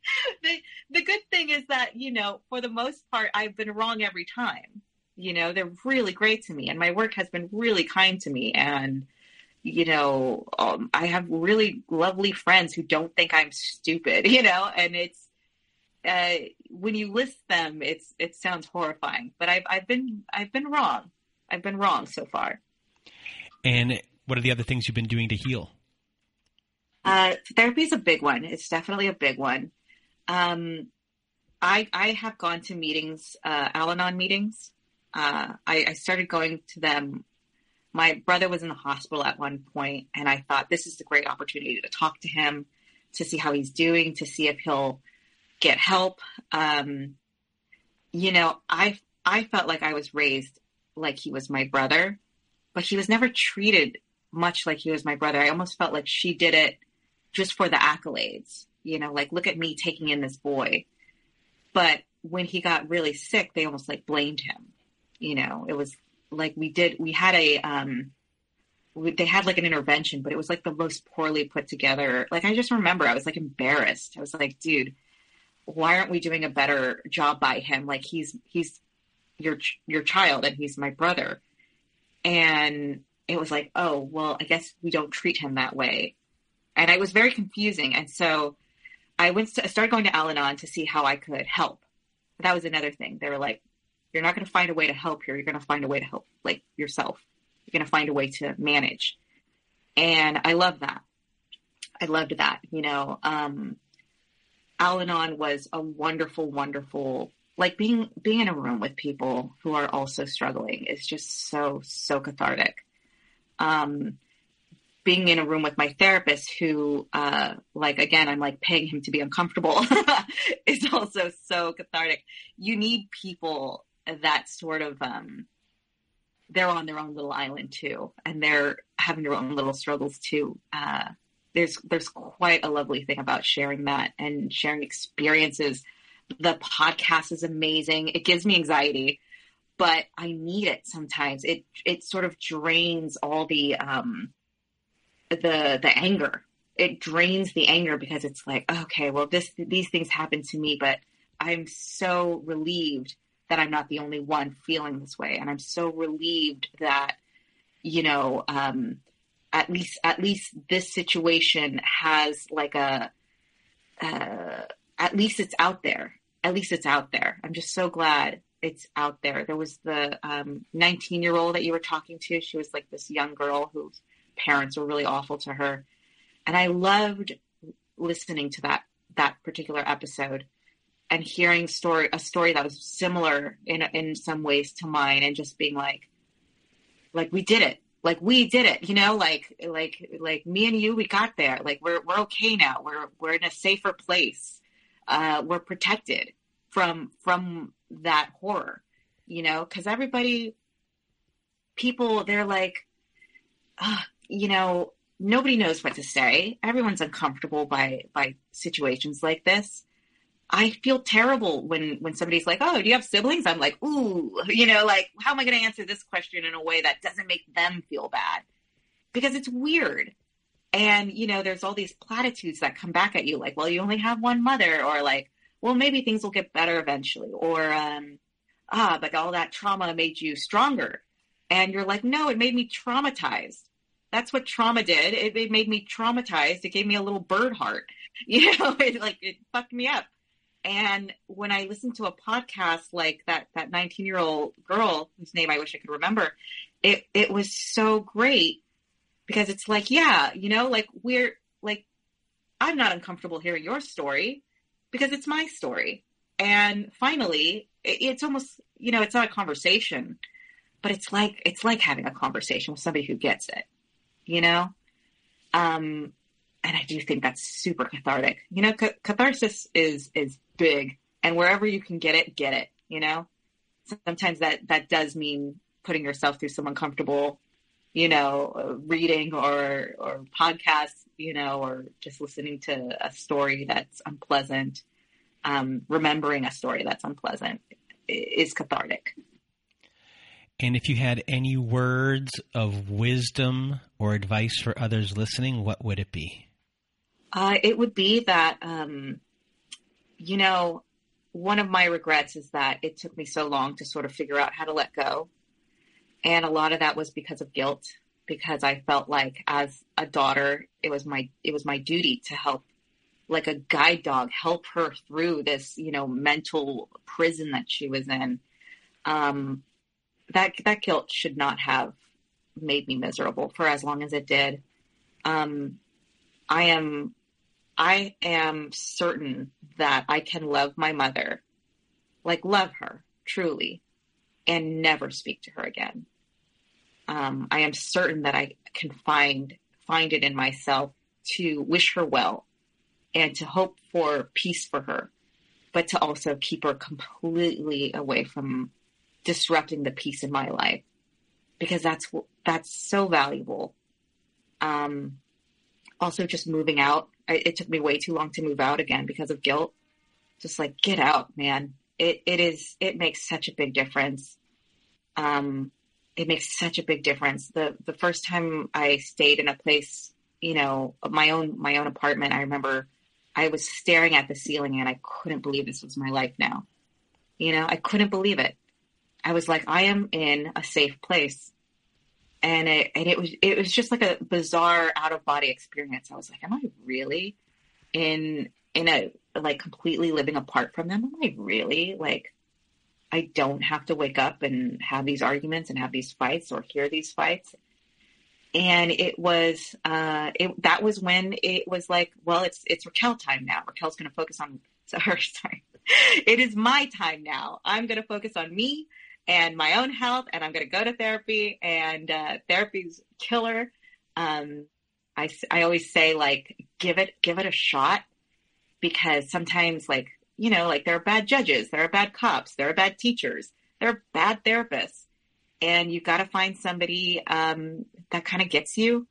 the the good thing is that you know for the most part I've been wrong every time. You know they're really great to me, and my work has been really kind to me. And you know um, I have really lovely friends who don't think I'm stupid. You know, and it's uh, when you list them, it's it sounds horrifying. But I've I've been I've been wrong. I've been wrong so far. And what are the other things you've been doing to heal? Uh, therapy is a big one. It's definitely a big one. Um, I I have gone to meetings, uh, Al-Anon meetings. Uh, I, I started going to them. My brother was in the hospital at one point, and I thought this is a great opportunity to talk to him, to see how he's doing, to see if he'll get help. Um, you know, I I felt like I was raised like he was my brother, but he was never treated much like he was my brother. I almost felt like she did it just for the accolades you know, like, look at me taking in this boy. But when he got really sick, they almost like blamed him. You know, it was like we did, we had a, um, we, they had like an intervention, but it was like the most poorly put together. Like, I just remember I was like embarrassed. I was like, dude, why aren't we doing a better job by him? Like, he's, he's your, your child and he's my brother. And it was like, oh, well, I guess we don't treat him that way. And it was very confusing. And so I went to, I started going to Al-Anon to see how I could help. That was another thing. They were like, you're not going to find a way to help here. You're going to find a way to help like yourself. You're going to find a way to manage. And I love that. I loved that. You know, um, Al-Anon was a wonderful, wonderful, like being, being in a room with people who are also struggling is just so, so cathartic. Um, being in a room with my therapist who uh like again i'm like paying him to be uncomfortable is also so cathartic. You need people that sort of um they're on their own little island too and they're having their own little struggles too. Uh there's there's quite a lovely thing about sharing that and sharing experiences. The podcast is amazing. It gives me anxiety but i need it sometimes. It it sort of drains all the um the the anger. It drains the anger because it's like, okay, well, this these things happen to me, but I'm so relieved that I'm not the only one feeling this way. And I'm so relieved that, you know, um, at least, at least this situation has like a, uh, at least it's out there. At least it's out there. I'm just so glad it's out there. There was the 19 um, year old that you were talking to. She was like this young girl whose parents were really awful to her. And I loved listening to that, that particular episode and hearing story, a story that was similar in, in some ways to mine and just being like, like we did it. Like we did it, you know, like, like, like me and you, we got there. Like we're, we're okay now. We're, we're in a safer place. Uh, we're protected from, from that horror, you know, because everybody, people, they're like, you know, nobody knows what to say. Everyone's uncomfortable by by situations like this. I feel terrible when when somebody's like, "Oh, do you have siblings?" I'm like, "Ooh, you know, like how am I going to answer this question in a way that doesn't make them feel bad?" Because it's weird. And you know, there's all these platitudes that come back at you like, "Well, you only have one mother," or like, well, maybe things will get better eventually. Or, um, ah, but all that trauma made you stronger. And you're like, no, it made me traumatized. That's what trauma did. It, it made me traumatized. It gave me a little bird heart. You know, it like it fucked me up. And when I listened to a podcast like that, that 19 year old girl whose name I wish I could remember, it, it was so great because it's like, yeah, you know, like we're like, I'm not uncomfortable hearing your story because it's my story. And finally, it's almost, you know, it's not a conversation, but it's like, it's like having a conversation with somebody who gets it, you know? Um, and I do think that's super cathartic. You know, c- catharsis is, is big and wherever you can get it, get it, you know? Sometimes that, that does mean putting yourself through some uncomfortable, you know, reading or, or podcasts you know, or just listening to a story that's unpleasant, um, remembering a story that's unpleasant is cathartic. And if you had any words of wisdom or advice for others listening, what would it be? Uh, it would be that, um, you know, one of my regrets is that it took me so long to sort of figure out how to let go. And a lot of that was because of guilt because I felt like as a daughter, it was my it was my duty to help like a guide dog help her through this, you know, mental prison that she was in. Um, that that guilt should not have made me miserable for as long as it did. Um, I am I am certain that I can love my mother, like love her truly, and never speak to her again um, I am certain that I can find find it in myself to wish her well and to hope for peace for her, but to also keep her completely away from disrupting the peace in my life because that's that's so valuable. Um, also, just moving out. I, it took me way too long to move out again because of guilt. Just like get out, man. It it is it makes such a big difference. Um, it makes such a big difference. The the first time I stayed in a place, you know, my own my own apartment, I remember I was staring at the ceiling and I couldn't believe this was my life now. You know, I couldn't believe it. I was like, I am in a safe place. And it and it was it was just like a bizarre out of body experience. I was like, Am I really in in a like completely living apart from them? Am I really like I don't have to wake up and have these arguments and have these fights or hear these fights. And it was uh, it, that was when it was like, well, it's it's Raquel time now. Raquel's going to focus on her. sorry. It is my time now. I'm going to focus on me and my own health, and I'm going to go to therapy. And uh, therapy's killer. Um, I I always say like, give it give it a shot because sometimes like you know, like there are bad judges, there are bad cops, there are bad teachers, there are bad therapists. And you've got to find somebody um, that kind of gets you.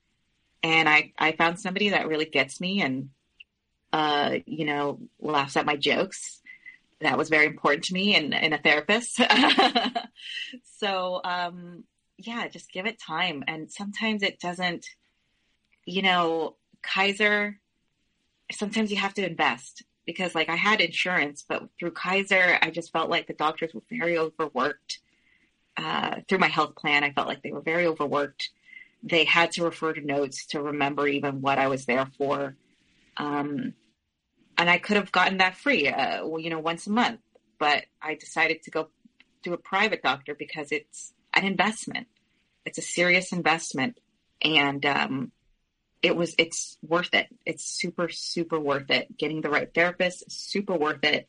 And I, I found somebody that really gets me and, uh, you know, laughs at my jokes. That was very important to me and, a therapist. so, um, yeah, just give it time. And sometimes it doesn't, you know, Kaiser, sometimes you have to invest because like I had insurance, but through Kaiser, I just felt like the doctors were very overworked. Uh, through my health plan, I felt like they were very overworked. They had to refer to notes to remember even what I was there for. Um, and I could have gotten that free, uh, you know, once a month, but I decided to go to a private doctor because it's an investment. It's a serious investment. And, um, it was it's worth it it's super super worth it getting the right therapist super worth it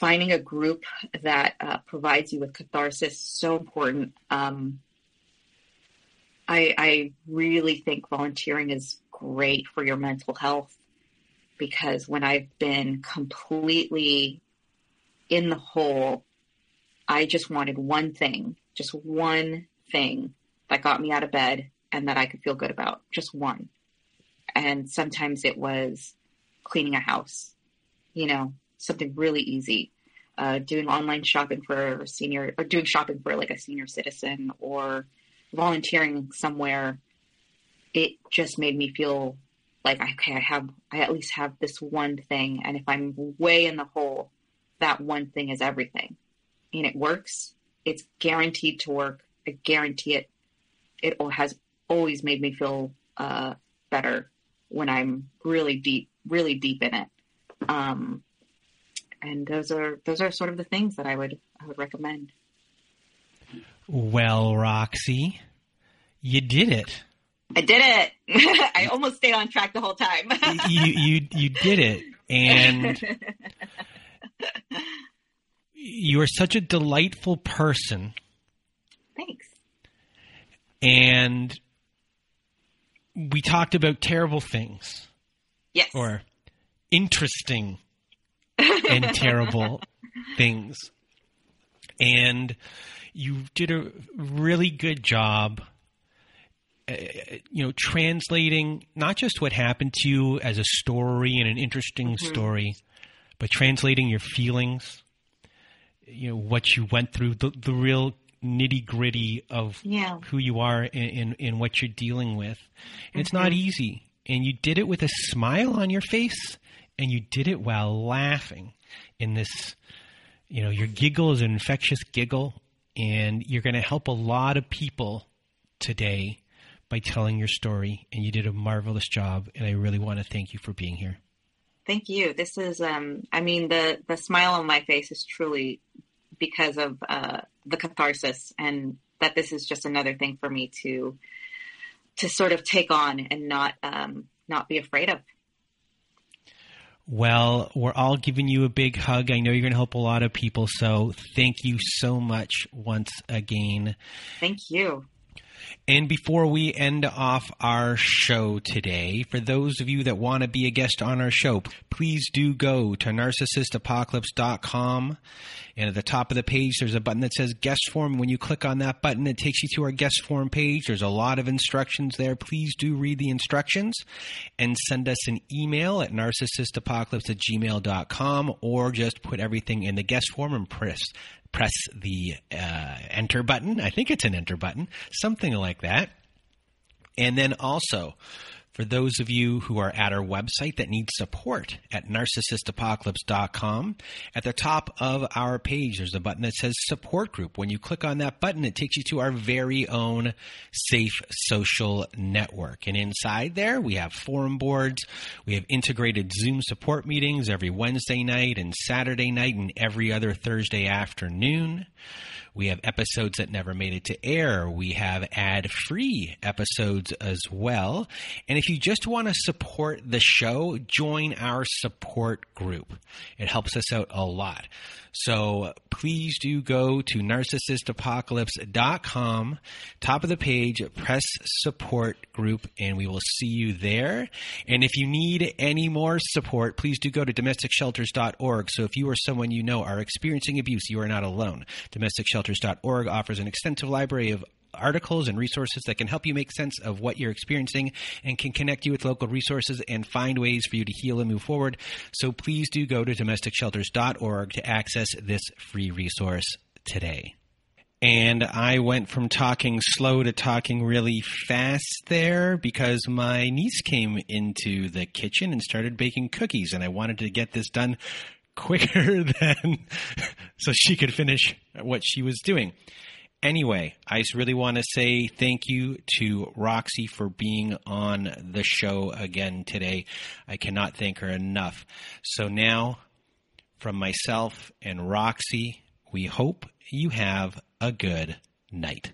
finding a group that uh, provides you with catharsis so important um, I, I really think volunteering is great for your mental health because when I've been completely in the hole, I just wanted one thing, just one thing that got me out of bed and that I could feel good about, just one. And sometimes it was cleaning a house, you know, something really easy. Uh, doing online shopping for a senior or doing shopping for like a senior citizen or volunteering somewhere, it just made me feel like okay, I have I at least have this one thing, and if I'm way in the hole, that one thing is everything, and it works. It's guaranteed to work. I guarantee it. It has always made me feel uh, better when I'm really deep, really deep in it. Um, and those are those are sort of the things that I would I would recommend. Well, Roxy, you did it. I did it. I almost stayed on track the whole time. you you you did it, and you are such a delightful person. Thanks. And we talked about terrible things. Yes. Or interesting and terrible things. And you did a really good job you know translating not just what happened to you as a story and an interesting mm-hmm. story but translating your feelings you know what you went through the, the real nitty gritty of yeah. who you are and in, what you're dealing with. Mm-hmm. it's not mm-hmm. easy. And you did it with a smile on your face, and you did it while laughing in this, you know, your giggle is an infectious giggle, and you're going to help a lot of people today by telling your story. And you did a marvelous job, and I really want to thank you for being here. Thank you. This is, um, I mean, the the smile on my face is truly because of uh, the catharsis and that this is just another thing for me to to sort of take on and not um, not be afraid of. Well, we're all giving you a big hug. I know you're going to help a lot of people, so thank you so much once again. Thank you. And before we end off our show today, for those of you that want to be a guest on our show, please do go to narcissistapocalypse.com. And at the top of the page, there's a button that says guest form. When you click on that button, it takes you to our guest form page. There's a lot of instructions there. Please do read the instructions and send us an email at narcissistapocalypse at gmail.com or just put everything in the guest form and press press the uh, enter button. I think it's an enter button, something like that. And then also, for those of you who are at our website that need support at narcissistapocalypse.com, at the top of our page, there's a button that says support group. When you click on that button, it takes you to our very own safe social network. And inside there, we have forum boards. We have integrated Zoom support meetings every Wednesday night and Saturday night and every other Thursday afternoon. We have episodes that never made it to air. We have ad free episodes as well. And if you just want to support the show, join our support group. It helps us out a lot. So uh, please do go to narcissistapocalypse.com, top of the page, press support group, and we will see you there. And if you need any more support, please do go to domesticshelters.org. So if you or someone you know are experiencing abuse, you are not alone. Domesticshelters.org offers an extensive library of articles and resources that can help you make sense of what you're experiencing and can connect you with local resources and find ways for you to heal and move forward. So please do go to domesticshelters.org to access this free resource today. And I went from talking slow to talking really fast there because my niece came into the kitchen and started baking cookies, and I wanted to get this done quicker than so she could finish what she was doing. Anyway, I just really want to say thank you to Roxy for being on the show again today. I cannot thank her enough. So now, from myself and Roxy, we hope you have a good night.